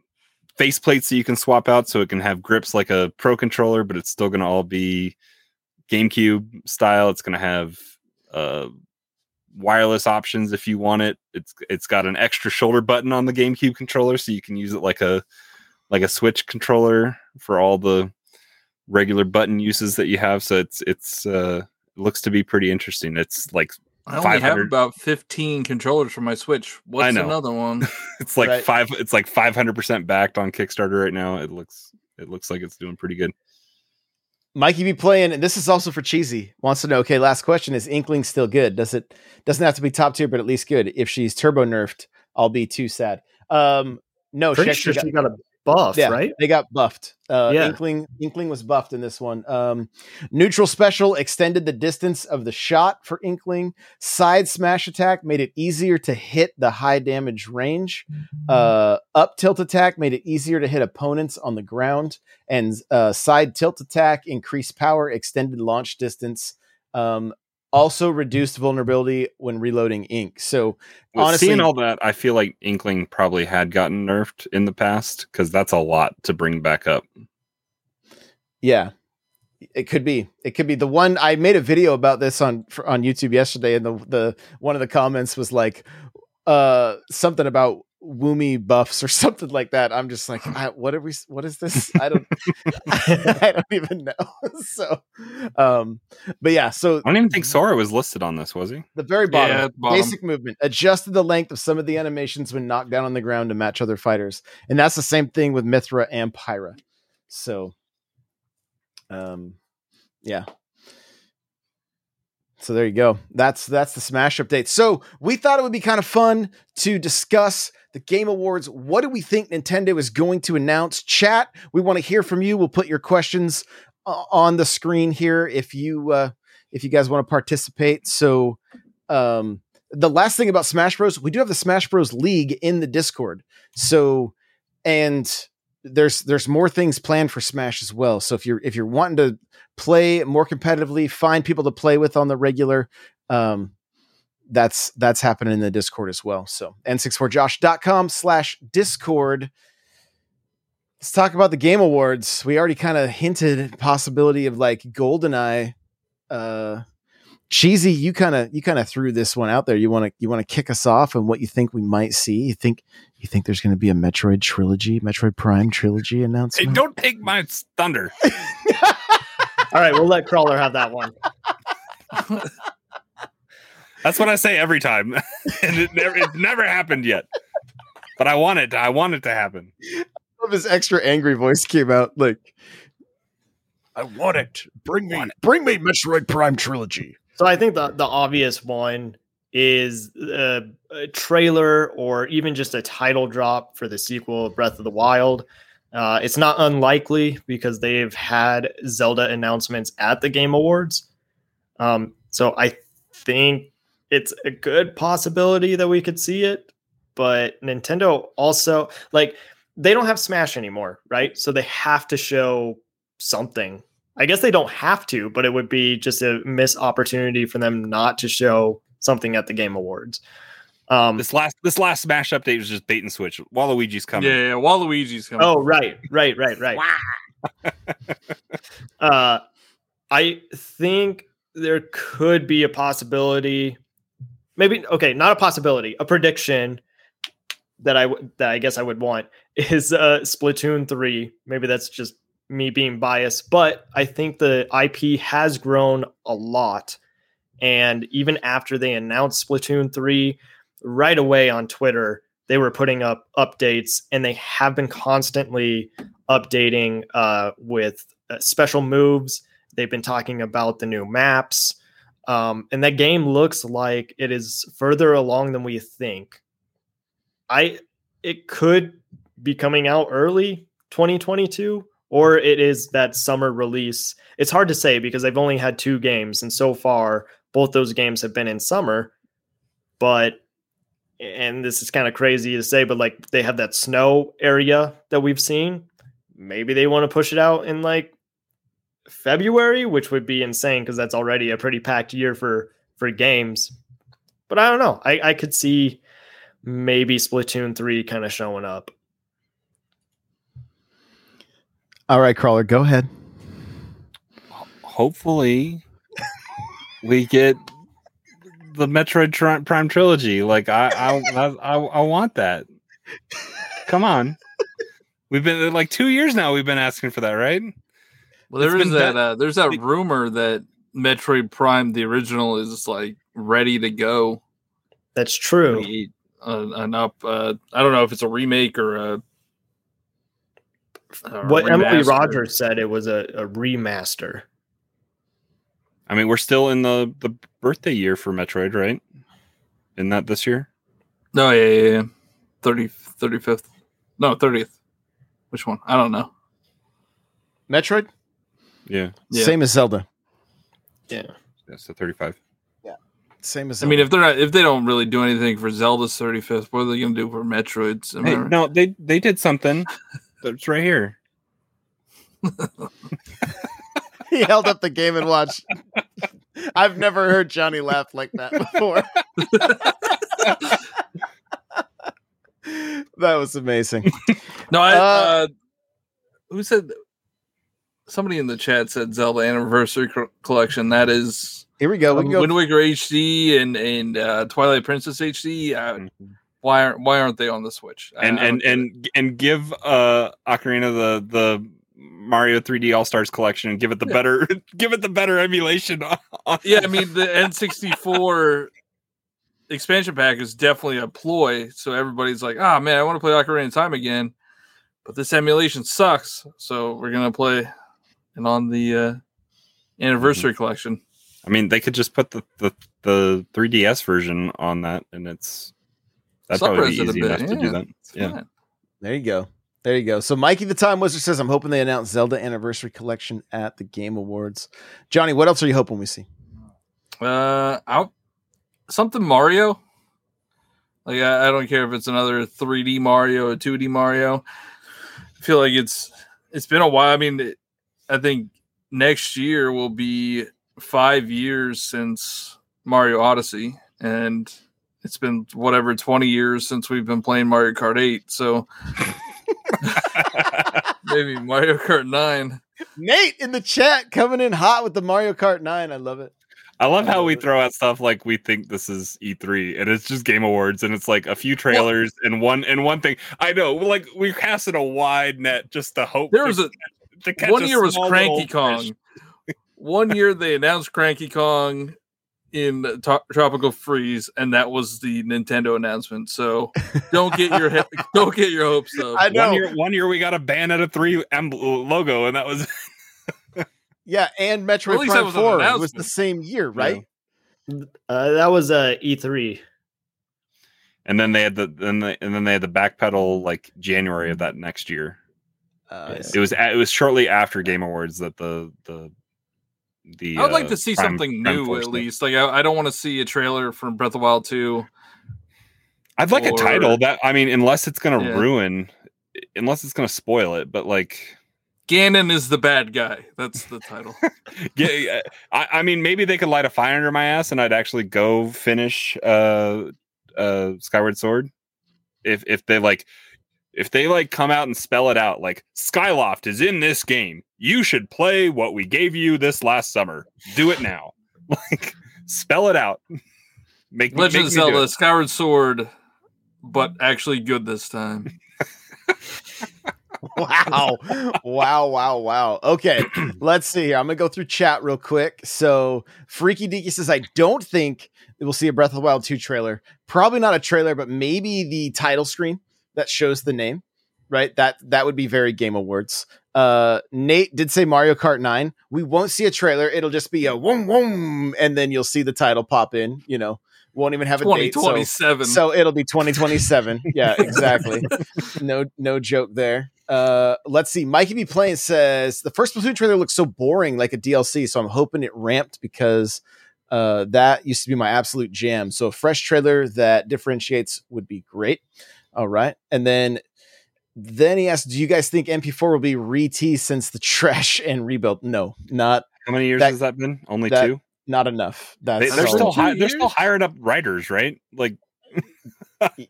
face plates that you can swap out, so it can have grips like a Pro controller, but it's still going to all be GameCube style. It's going to have uh, wireless options if you want it. It's it's got an extra shoulder button on the GameCube controller, so you can use it like a like a Switch controller for all the regular button uses that you have. So it's it's uh, looks to be pretty interesting. It's like I only have about 15 controllers for my Switch. What's another one? it's like Right. five it's like 500% backed on Kickstarter right now. It looks it looks like it's doing pretty good. Mikey be playing, and this is also for Cheesy. Wants to know. Okay, last question: Is Inkling still good? Does it doesn't have to be top tier, but at least good? If she's turbo nerfed, I'll be too sad. Um, no, Pretty she sure actually she got a buff, yeah, right? They got buffed. Uh, Yeah. Inkling Inkling was buffed in this one. Um, neutral special extended the distance of the shot for Inkling. Side smash attack made it easier to hit the high damage range. Uh, up tilt attack made it easier to hit opponents on the ground, and uh, side tilt attack increased power, extended launch distance. Um, also reduced vulnerability when reloading ink. So With Honestly- seeing all that, I feel like Inkling probably had gotten nerfed in the past because that's a lot to bring back up. Yeah, it could be. It could be the one. I made a video about this on for, on YouTube yesterday, and the the one of the comments was like, uh, something about Woomy buffs or something like that. I'm just like, I, what are we? What is this? I don't. I don't even know. so, um, but yeah. So I don't even think Sora was listed on this, was he? the very bottom, Yeah, bottom. basic movement adjusted the length of some of the animations when knocked down on the ground to match other fighters, and that's the same thing with Mythra and Pyra. So, um, yeah. So there you go. That's that's the Smash update. So we thought it would be kind of fun to discuss the Game Awards. What do we think Nintendo is going to announce? Chat. We want to hear from you. We'll put your questions uh, on the screen here if you uh, if you guys want to participate. So um, the last thing about Smash Bros, we do have the Smash Bros League in the Discord. So and there's there's more things planned for Smash as well. So if you're if you're wanting to play more competitively, find people to play with on the regular, um, that's that's happening in the Discord as well. So n64josh.com slash Discord. Let's talk about the Game Awards. We already kind of hinted possibility of like GoldenEye. Uh, cheesy, you kind of you kind of threw this one out there. You want to you want to kick us off and what you think we might see. You think you think there's going to be a Metroid trilogy, Metroid Prime trilogy Hey, announcement? don't take my thunder. All right, we'll let Crawler have that one. That's what I say every time, and it never it never happened yet. But I want it. I want it to happen. of his extra angry voice came out like I want it. Bring me bring me Metroid Prime trilogy. So I think the the obvious one is uh, a trailer or even just a title drop for the sequel of Breath of the Wild. Uh, it's not unlikely because they've had Zelda announcements at the Game Awards. Um, so I think it's a good possibility that we could see it. But Nintendo also like they don't have Smash anymore, right? So they have to show something. I guess they don't have to, but it would be just a missed opportunity for them not to show something at the Game Awards. Um, This last this last Smash update was just bait and switch. Waluigi's coming. Yeah, yeah. Waluigi's coming. oh, right, right, right, right. uh, I think there could be a possibility, maybe okay, not a possibility, a prediction that I w- that I guess I would want is uh, Splatoon three. Maybe that's just me being biased, but I think the IP has grown a lot, and even after they announced Splatoon three, right away on Twitter they were putting up updates, and they have been constantly updating uh, with uh, special moves. They've been talking about the new maps. Um, and that game looks like it is further along than we think. I it could be coming out early 2022 or it is that summer release. It's hard to say because they've only had two games and so far both those games have been in summer. But and this is kind of crazy to say but like they have that snow area that we've seen. Maybe they want to push it out in like February, which would be insane because that's already a pretty packed year for for games. But I don't know. I, I could see maybe Splatoon 3 kind of showing up. All right, crawler, go ahead. Hopefully, we get the Metroid Tri- Prime trilogy. Like I, I, I, I, I want that. Come on. We've been like two years now. We've been asking for that, right? Well, there It's is that. done- Uh, there's that rumor that Metroid Prime, the original, is like ready to go. That's true. Need a- an up. Uh, I don't know if it's a remake or a. or a What Emily. Rogers said, it was a, a remaster. I mean, we're still in the the birthday year for Metroid, right? Isn't that this year? No, yeah, yeah, yeah. 30, 35th. No, 30th. Which one? I don't know. Metroid, Yeah, Yeah. same as Zelda. Yeah. that's the thirty-five. Same as I mean, if they're not, if they don't really do anything for Zelda's 35th, what are they going to do for Metroid's? Hey, no, they they did something. That's right here. he held up the game and watched. I've never heard Johnny laugh like that before. that was amazing. No, I, Uh, uh, who said? Somebody in the chat said Zelda Anniversary Co- Collection. That is Here we go. We um, go. Wind Waker HD and and uh, Twilight Princess HD. Uh, why aren't why aren't they on the Switch? I- and I don't and it. and and give uh Ocarina the the Mario 3D All Stars collection and give it the better give it the better emulation. On, on yeah, I mean the N64 expansion pack is definitely a ploy. So everybody's like, "Ah, man, I want to play Ocarina of Time again," but this emulation sucks. So we're gonna play and on the uh, anniversary collection. I mean, they could just put the the, the 3DS version on that, and it's that'd probably be Subrez it a easy bit, enough to do that. Yeah. fine. There you go. There you go. So Mikey the Time Wizard says, I'm hoping they announce Zelda Anniversary Collection at the Game Awards. Johnny, what else are you hoping we see? Uh, out something Mario. Like I, I don't care if it's another 3D Mario or 2D Mario. I feel like it's it's been a while. I mean, it- I think next year will be five years since Mario Odyssey, and it's been whatever 20 years since we've been playing Mario Kart 8. So maybe Mario Kart 9. Nate in the chat coming in hot with the Mario Kart 9. I love it. I love how we throw out stuff like we think this is E3 and it's just Game Awards and it's like a few trailers and one and one thing. I know, like we're casting a wide net just to hope There to was a to catch one a year was Cranky little Kong. One year they announced Cranky Kong in to- Tropical Freeze, and that was the Nintendo announcement. So don't get your he- don't get your hopes up. I know. One year, one year we got a Bayonetta three em- logo, and that was Yeah, and Metroid At least that Prime was 4 was the same year, right? Uh, that was uh, E3. and then they had the then they, and then they had the backpedal like January of that next year. Uh, Yes. It was it was shortly after Game Awards that the the the I would like uh, to see Prime- something Prime new at least. Like I, I don't want to see a trailer from Breath of the Wild two. I'd like a title that I mean, unless it's gonna Yeah. ruin, unless it's gonna spoil it. But like, Ganon is the bad guy. That's the title. yeah, yeah, I, I mean, maybe they could light a fire under my ass, and I'd actually go finish uh uh Skyward Sword. If if they like, if they like come out and spell it out, like Skyloft is in this game, you should play what we gave you this last summer. Do it now, like spell it out. Make me- Legend make of me Zelda. Skyward Sword, but actually good this time. wow. wow, wow, wow. Okay, let's see here. I'm going to go through chat real quick. So, Freaky Deaky says, I don't think we'll see a Breath of the Wild 2 trailer. Probably not a trailer, but maybe the title screen that shows the name, right? That that would be very Game Awards. Uh, Nate did say Mario Kart 9. We won't see a trailer. It'll just be a whoom whoom, and then you'll see the title pop in. You know, won't even have a Twenty date. So, so it'll be 2027. yeah, exactly. no, no joke there. Uh, let's see. Mikey B playing says the first Splatoon trailer looks so boring, like a DLC. So I'm hoping it ramped because uh, that used to be my absolute jam. So a fresh trailer that differentiates would be great. All right, and then then he asked, "Do you guys think MP4 will be re-teased since the trash and rebuild?" No, not How many years that- has that been? Only that- two. not enough. That's They, they're still all. hi- they're still hiring up writers, right? Like,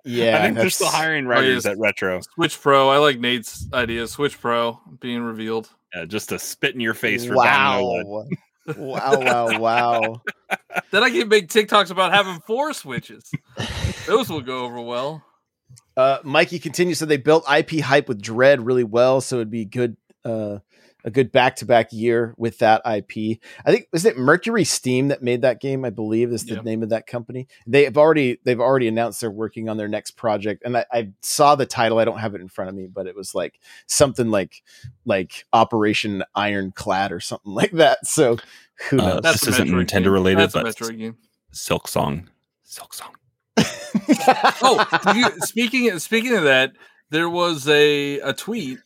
yeah. I think they're still that's- hiring Oh, writers at Retro, Switch Pro. I like Nate's idea. Switch Pro being revealed. Yeah, just to spit in your face for Wow. wow, wow, wow. Then I can make TikToks about having four switches. Those will go over well. Uh, Mikey continues. So they built IP hype with Dread really well, so it'd be good. Uh, a good back to back year with that IP. I think was it MercurySteam that made that game. I believe is the Yep. name of that company. They have already they've already announced they're working on their next project, and I, I saw the title. I don't have it in front of me, but it was like something like like Operation Ironclad or something like that. So who Uh, knows? This isn't Nintendo game. related, That's a but- Metroid game. Silksong. Silk Song. Oh, you, speaking speaking of that, there was a a tweet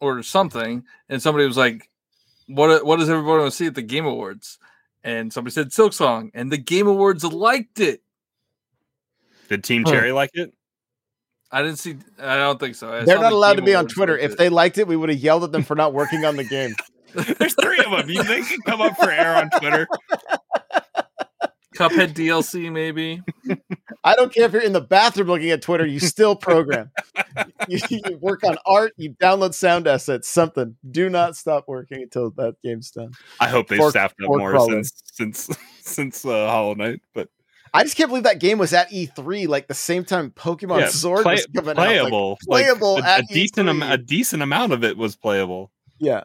or something, and somebody was like, "What what does everybody want to see at the Game Awards?" And somebody said Silksong, and the Game Awards liked it. Did Team Huh. Cherry like it? I didn't see. I don't think so. I They're not the allowed to Game be on Twitter. If it. they liked it, we would have yelled at them for not working on the game. There's three of them. You think they can come up for air on Twitter. Cuphead DLC, maybe. I don't care if you're in the bathroom looking at Twitter, you still program. you, you work on art, you download sound assets, something. Do not stop working until that game's done. I hope they've staffed up more crawler. since since since uh, Hollow Knight. But I just can't believe that game was at E3, like the same time Pokemon yeah, Sword play- was coming out. Like, playable, playable Like, a, at a decent am- E3. a decent amount of it was playable. yeah.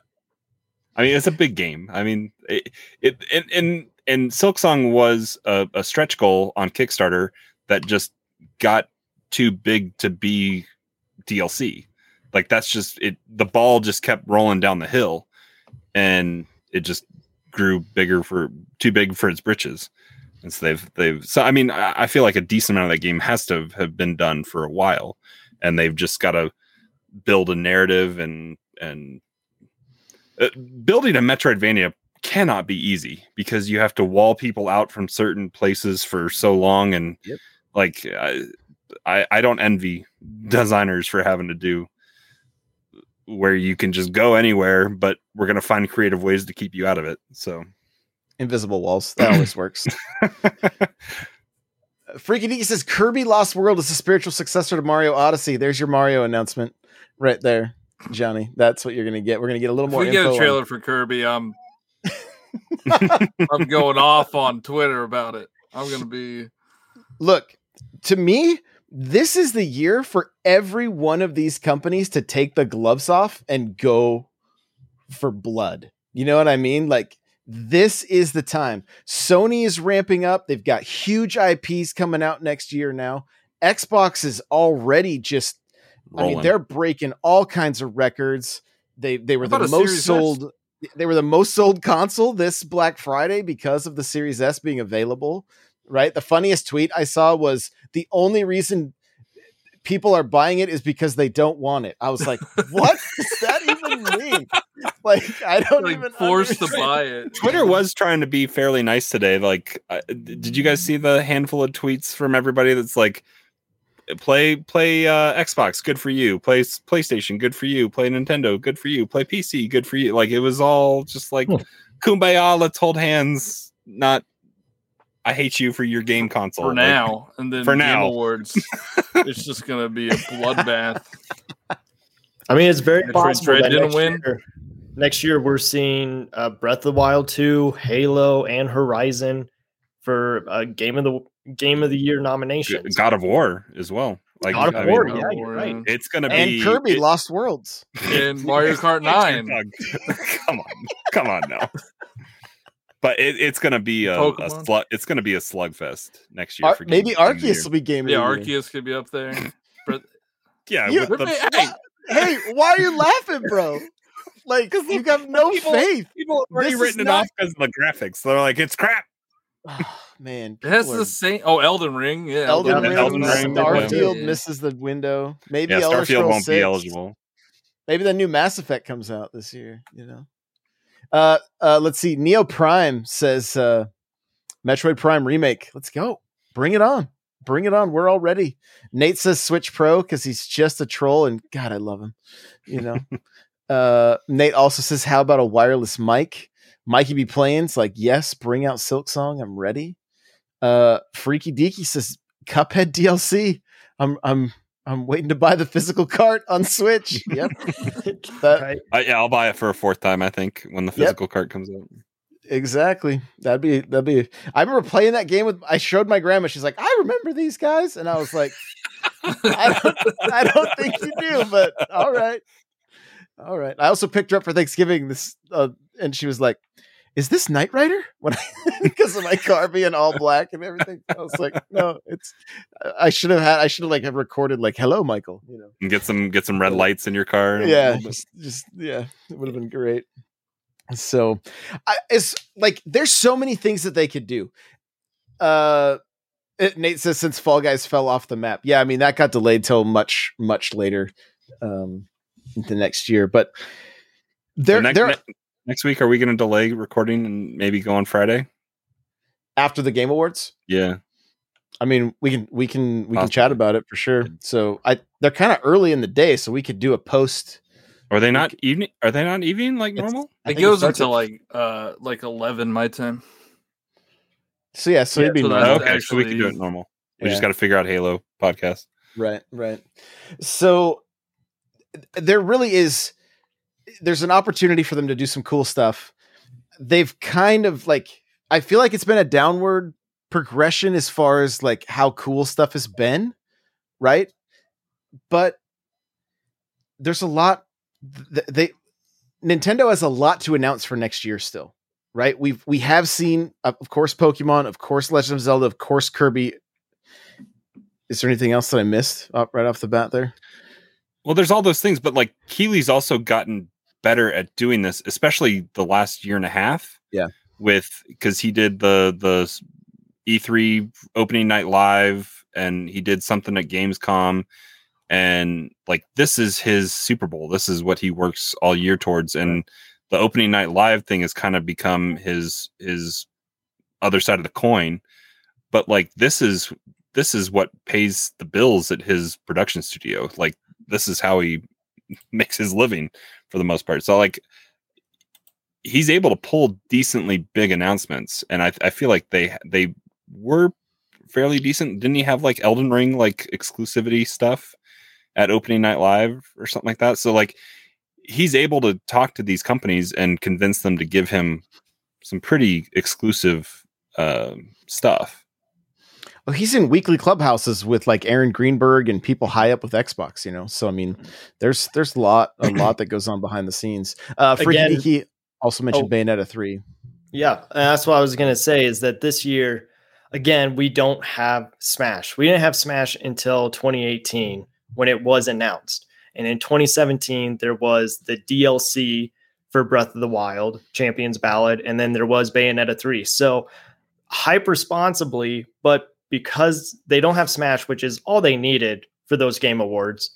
I mean, it's a big game. I mean, it, it and and and Silksong was a, a stretch goal on Kickstarter that just got too big to be DLC. Like that's just it. The ball just kept rolling down the hill, and it just grew bigger for too big for its britches. And so they've they've so I mean I, I feel like a decent amount of that game has to have been done for a while, and they've just got to build a narrative and and uh, building a Metroidvania cannot be easy because you have to wall people out from certain places for so long, and Yep. Like I, I I don't envy designers for having to do where you can just go anywhere, but we're gonna find creative ways to keep you out of it. So Invisible walls. That always works. Uh, Freaky Deaky says Kirby Lost World is a spiritual successor to Mario Odyssey. There's your Mario announcement right there, Johnny. That's what you're going to get. We're going to get a little If more we get info a on- trailer for Kirby, I'm I'm going off on Twitter about it. I'm gonna be look to me this is the year for every one of these companies to take the gloves off and go for blood. You know what i mean? Like this is the time. Sony is ramping up. They've got huge ips coming out next year now. Xbox is already just i mean, they're breaking all kinds of records. They they were the most Series S? sold they were the most sold console this black friday because of the series s being available right? The funniest tweet I saw was the only reason people are buying it is because they don't want it. I was like, what does that even mean? Like, I don't like even forced to buy it. Twitter was trying to be fairly nice today. Like, uh, did you guys see the handful of tweets from everybody that's like, play play uh, Xbox, good for you. Play PlayStation, good for you. Play Nintendo, good for you. Play PC, good for you. Like it was all just like Hmm. kumbaya. Let's hold hands. Not I hate you for your game console. for Like, now, and then For Game now. Awards. it's just gonna be a bloodbath. I mean, it's very Metroid possible Dread that didn't next win. Year, next year, we're seeing uh, Breath of the Wild 2, Halo, and Horizon for uh, game of the game of the year nomination. God of War as well. Like God of I War, mean, yeah, you're right. it's gonna And be and Kirby it- Lost Worlds. And Mario Kart Nine. come on, come on now. But it, it's gonna be a, a Pokemon. slug, it's gonna be a slugfest next year. Ar- for maybe Game- Game of the Arceus Year. will be game Yeah, of. Arceus could be up there. But Yeah, You- with the, hey, Hey, why are you laughing, bro? Like, you have no people- faith. people have already this written it not- off because of the graphics. They're like, it's crap. Oh, man, it has people the same. Oh, Elden Ring. Yeah, Elden, Yeah, Ring, Elden Ring, yeah. Starfield misses the window. Maybe Yeah, Elder Starfield won't be eligible. Maybe the new Mass Effect comes out this year. You know. Uh, uh, let's see. Neo Prime says uh, Metroid Prime remake. Let's go. Bring it on. Bring it on. We're all ready. Nate says Switch Pro because he's just a troll, and God, I love him. You know. uh, Nate also says, "How about a wireless mic?" Mikey be playing. It's like, yes, bring out Silksong. I'm ready. Uh, Freaky Deaky says, Cuphead DLC. I'm I'm I'm waiting to buy the physical cart on Switch. Yep. That- right? Uh, yeah, I'll buy it for a fourth time. I think when the Yep. physical cart comes out. Exactly. That'd be that'd be. I remember playing that game with. I showed my grandma. She's like, "I remember these guys," and I was like, "I don't, I don't think you do, but all right, All right. I also picked her up for Thanksgiving this, uh, and she was like, "Is this Knight Rider?" When I, because of my car being all black and everything, I was like, "No, it's." I should have had. I should have like have recorded like, "Hello, Michael." You know. And get some get some red lights in your car. Yeah. Just, just yeah, it would have been great. So, I, it's like there's so many things that they could do. Uh, it, Nate says since Fall Guys fell off the map. Yeah, I mean that got delayed till much much later, um, the next year. But there, next, there next week, are we going to delay recording and maybe go on Friday? after the Game Awards. Yeah. I mean, we can we can we can chat about it for sure. So I they're kind of early in the day, so we could do a post. Are they not evening? Are they not evening like normal? It goes until at- like uh like eleven my time. So yeah, so Yeah, it'd be so nice. that's okay, so we can do it normal. We Yeah. just got to figure out Halo podcast. Right, right. So there really is there's an opportunity for them to do some cool stuff. They've kind of like I feel like it's been a downward progression as far as like how cool stuff has been, right? But there's a lot th- they Nintendo has a lot to announce for next year still, right? We've we have seen of course Pokemon, of course Legend of Zelda, of course Kirby. Is there anything else that I missed uh, right off the bat there? Well, there's all those things, but like Keighley's also gotten better at doing this, especially the last year and a half. Yeah. With because he did the the E3 opening night live, and he did something at Gamescom, and like this is his Super Bowl. This is what he works all year towards, and the opening night live thing has kind of become his his other side of the coin. But like this is this is what pays the bills at his production studio. Like this is how he makes his living for the most part. So like he's able to pull decently big announcements, and I I feel like they they were fairly decent. Didn't he have like Elden Ring like exclusivity stuff at opening night live or something like that? So like he's able to talk to these companies and convince them to give him some pretty exclusive uh, stuff. Oh, he's in weekly clubhouses with like Aaron Greenberg and people high up with Xbox, you know. So I mean, there's there's a lot a lot that goes on behind the scenes. Uh Freaky Again- also mentioned Oh. Bayonetta 3. Yeah, and that's what I was gonna say is that this year, again, we don't have Smash. We didn't have Smash until 2018 when it was announced, and in 2017 there was the DLC for Breath of the Wild, Champions Ballad, and then there was Bayonetta 3. So hype responsibly, but because they don't have Smash, which is all they needed for those game awards,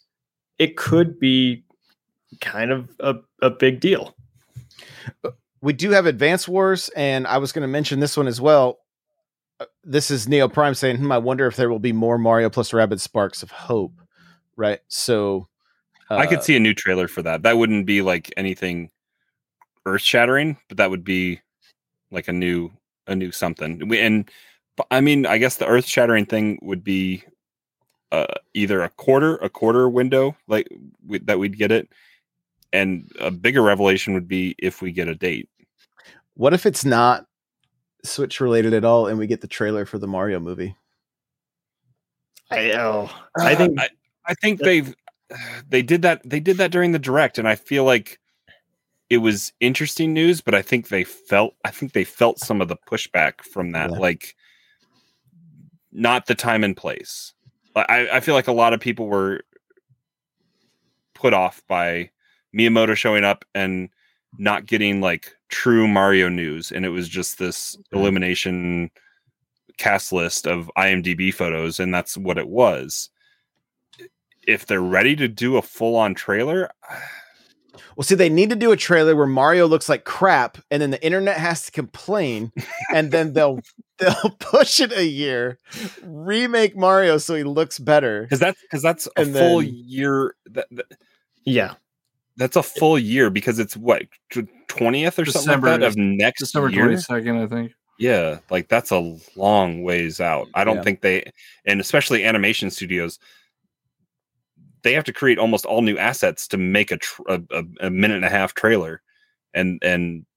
it could be kind of a, a big deal. We do have Advance Wars, and I was going to mention this one as well. Uh, This is Neo Prime saying, hmm, I wonder if there will be more Mario plus Rabbids Sparks of Hope. Right. So I could uh, see a new trailer for that. That wouldn't be like anything earth shattering, but that would be like a new a new something. We, and but, I mean, I guess the earth shattering thing would be uh, either a quarter a quarter window like we, that we'd get it, and a bigger revelation would be if we get a date. What if it's not Switch related at all and we get the trailer for the Mario movie? I oh, I think I, I think they've they did that they did that during the direct, and I feel like it was interesting news, but I think they felt I think they felt some of the pushback from that, Yeah. like not the time and place. I, I feel like a lot of people were put off by Miyamoto showing up and not getting like true Mario news, and it was just this elimination cast list of IMDb photos, and that's what it was. If they're ready to do a full on trailer, Well, see, they need to do a trailer where Mario looks like crap, and then the internet has to complain, and then they'll they'll push it a year, remake Mario so he looks better. because that's because that's a And full then- year. That, that- yeah. that's a full year because it's what twentieth or something like that of next December year. twenty second, I think. Yeah, like that's a long ways out. I don't Yeah. think they, and especially animation studios, they have to create almost all new assets to make a tr- a, a, minute and a half trailer, and and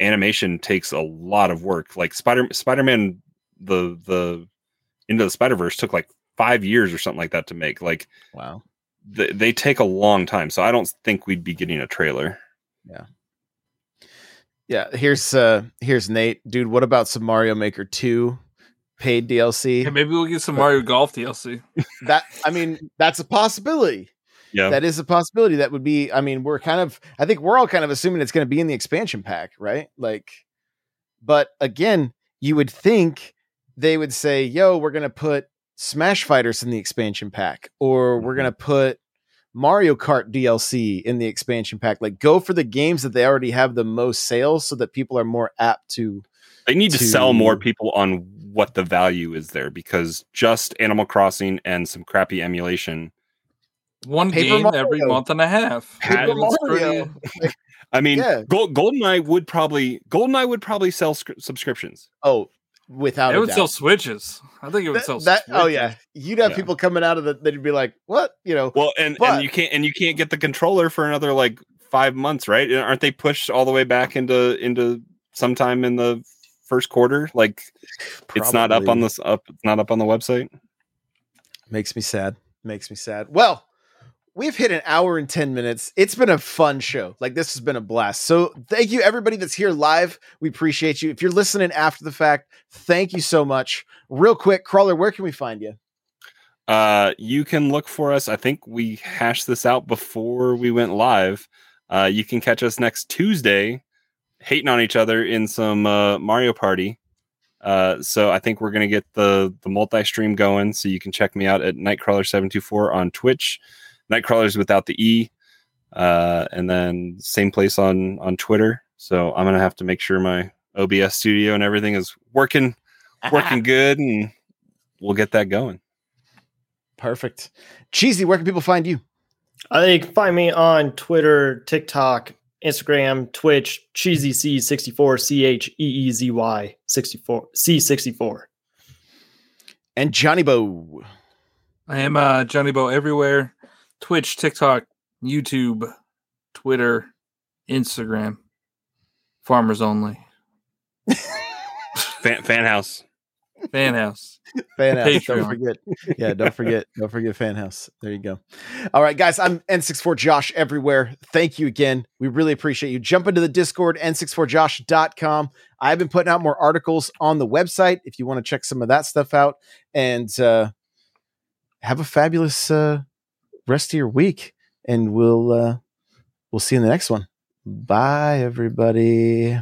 animation takes a lot of work. Like Spider Spider Man, the the Into the Spider Verse took like five years or something like that to make. Like Wow. they, they take a long time, so I don't think we'd be getting a trailer. Yeah. Yeah, here's uh here's Nate. Dude, what about some Mario Maker 2 paid DLC? Hey, maybe we'll get some Mario Golf DLC. that I mean, that's a possibility. Yeah, That is a possibility. That would be I mean, we're kind of I think we're all kind of assuming it's going to be in the expansion pack, right? Like but again, you would think they would say, "Yo, we're going to put Smash Fighters in the expansion pack or we're Mhm. going to put Mario Kart DLC in the expansion pack. Like go for the games that they already have the most sales so that people are more apt to they need to, to- sell more people on what the value is there because just Animal Crossing and some crappy emulation. One Paper game Mario. every month and a half. Paper It's Mario. pretty- I mean, Yeah. Gold, GoldenEye would probably GoldenEye would probably sell scr- subscriptions. Oh, without It a would doubt. sell switches. I think it would That- sell. that- oh yeah, you'd have Yeah. people coming out of the. They'd be like, "What?" You know. Well, and But- and you can't and you can't get the controller for another like five months, right? Aren't they pushed all the way back into into sometime in the first quarter? Like it's not up on this up. It's not up on the website. Makes me sad. Makes me sad. Well, we've hit an hour and 10 minutes. It's been a fun show. Like, this has been a blast. So, thank you, everybody that's here live. We appreciate you. If you're listening after the fact, thank you so much. Real quick, Crawler, where can we find you? Uh, you can look for us. I think we hashed this out before we went live. Uh, you can catch us next Tuesday, hating on each other in some uh, Mario Party. Uh, so I think we're gonna get the the multi stream going. So you can check me out at Nightcrawler seven two four on Twitch. Nightcrawlers without the e, uh, and then same place on on Twitter. So I'm gonna have to make sure my OBS studio and everything is working working good, and we'll get that going. Perfect. Cheesy, where can people find you? Uh, you can find me on Twitter, TikTok, Instagram, Twitch, Cheesy C sixty four C H E E Z Y sixty four C sixty four. And Johnny Bo. I am uh, Johnny Bo everywhere: Twitch, TikTok, YouTube, Twitter, Instagram. Farmers only. Fan, fan house. Fan house. Fan house. Don't forget. Yeah, don't forget. Don't forget fan house. There you go. All right, guys. I'm N64 Josh everywhere. Thank you again. We really appreciate you. Jump into the Discord, n64josh.com. I've been putting out more articles on the website if you want to check some of that stuff out. And uh have a fabulous uh rest of your week. And we'll uh we'll see you in the next one. Bye everybody.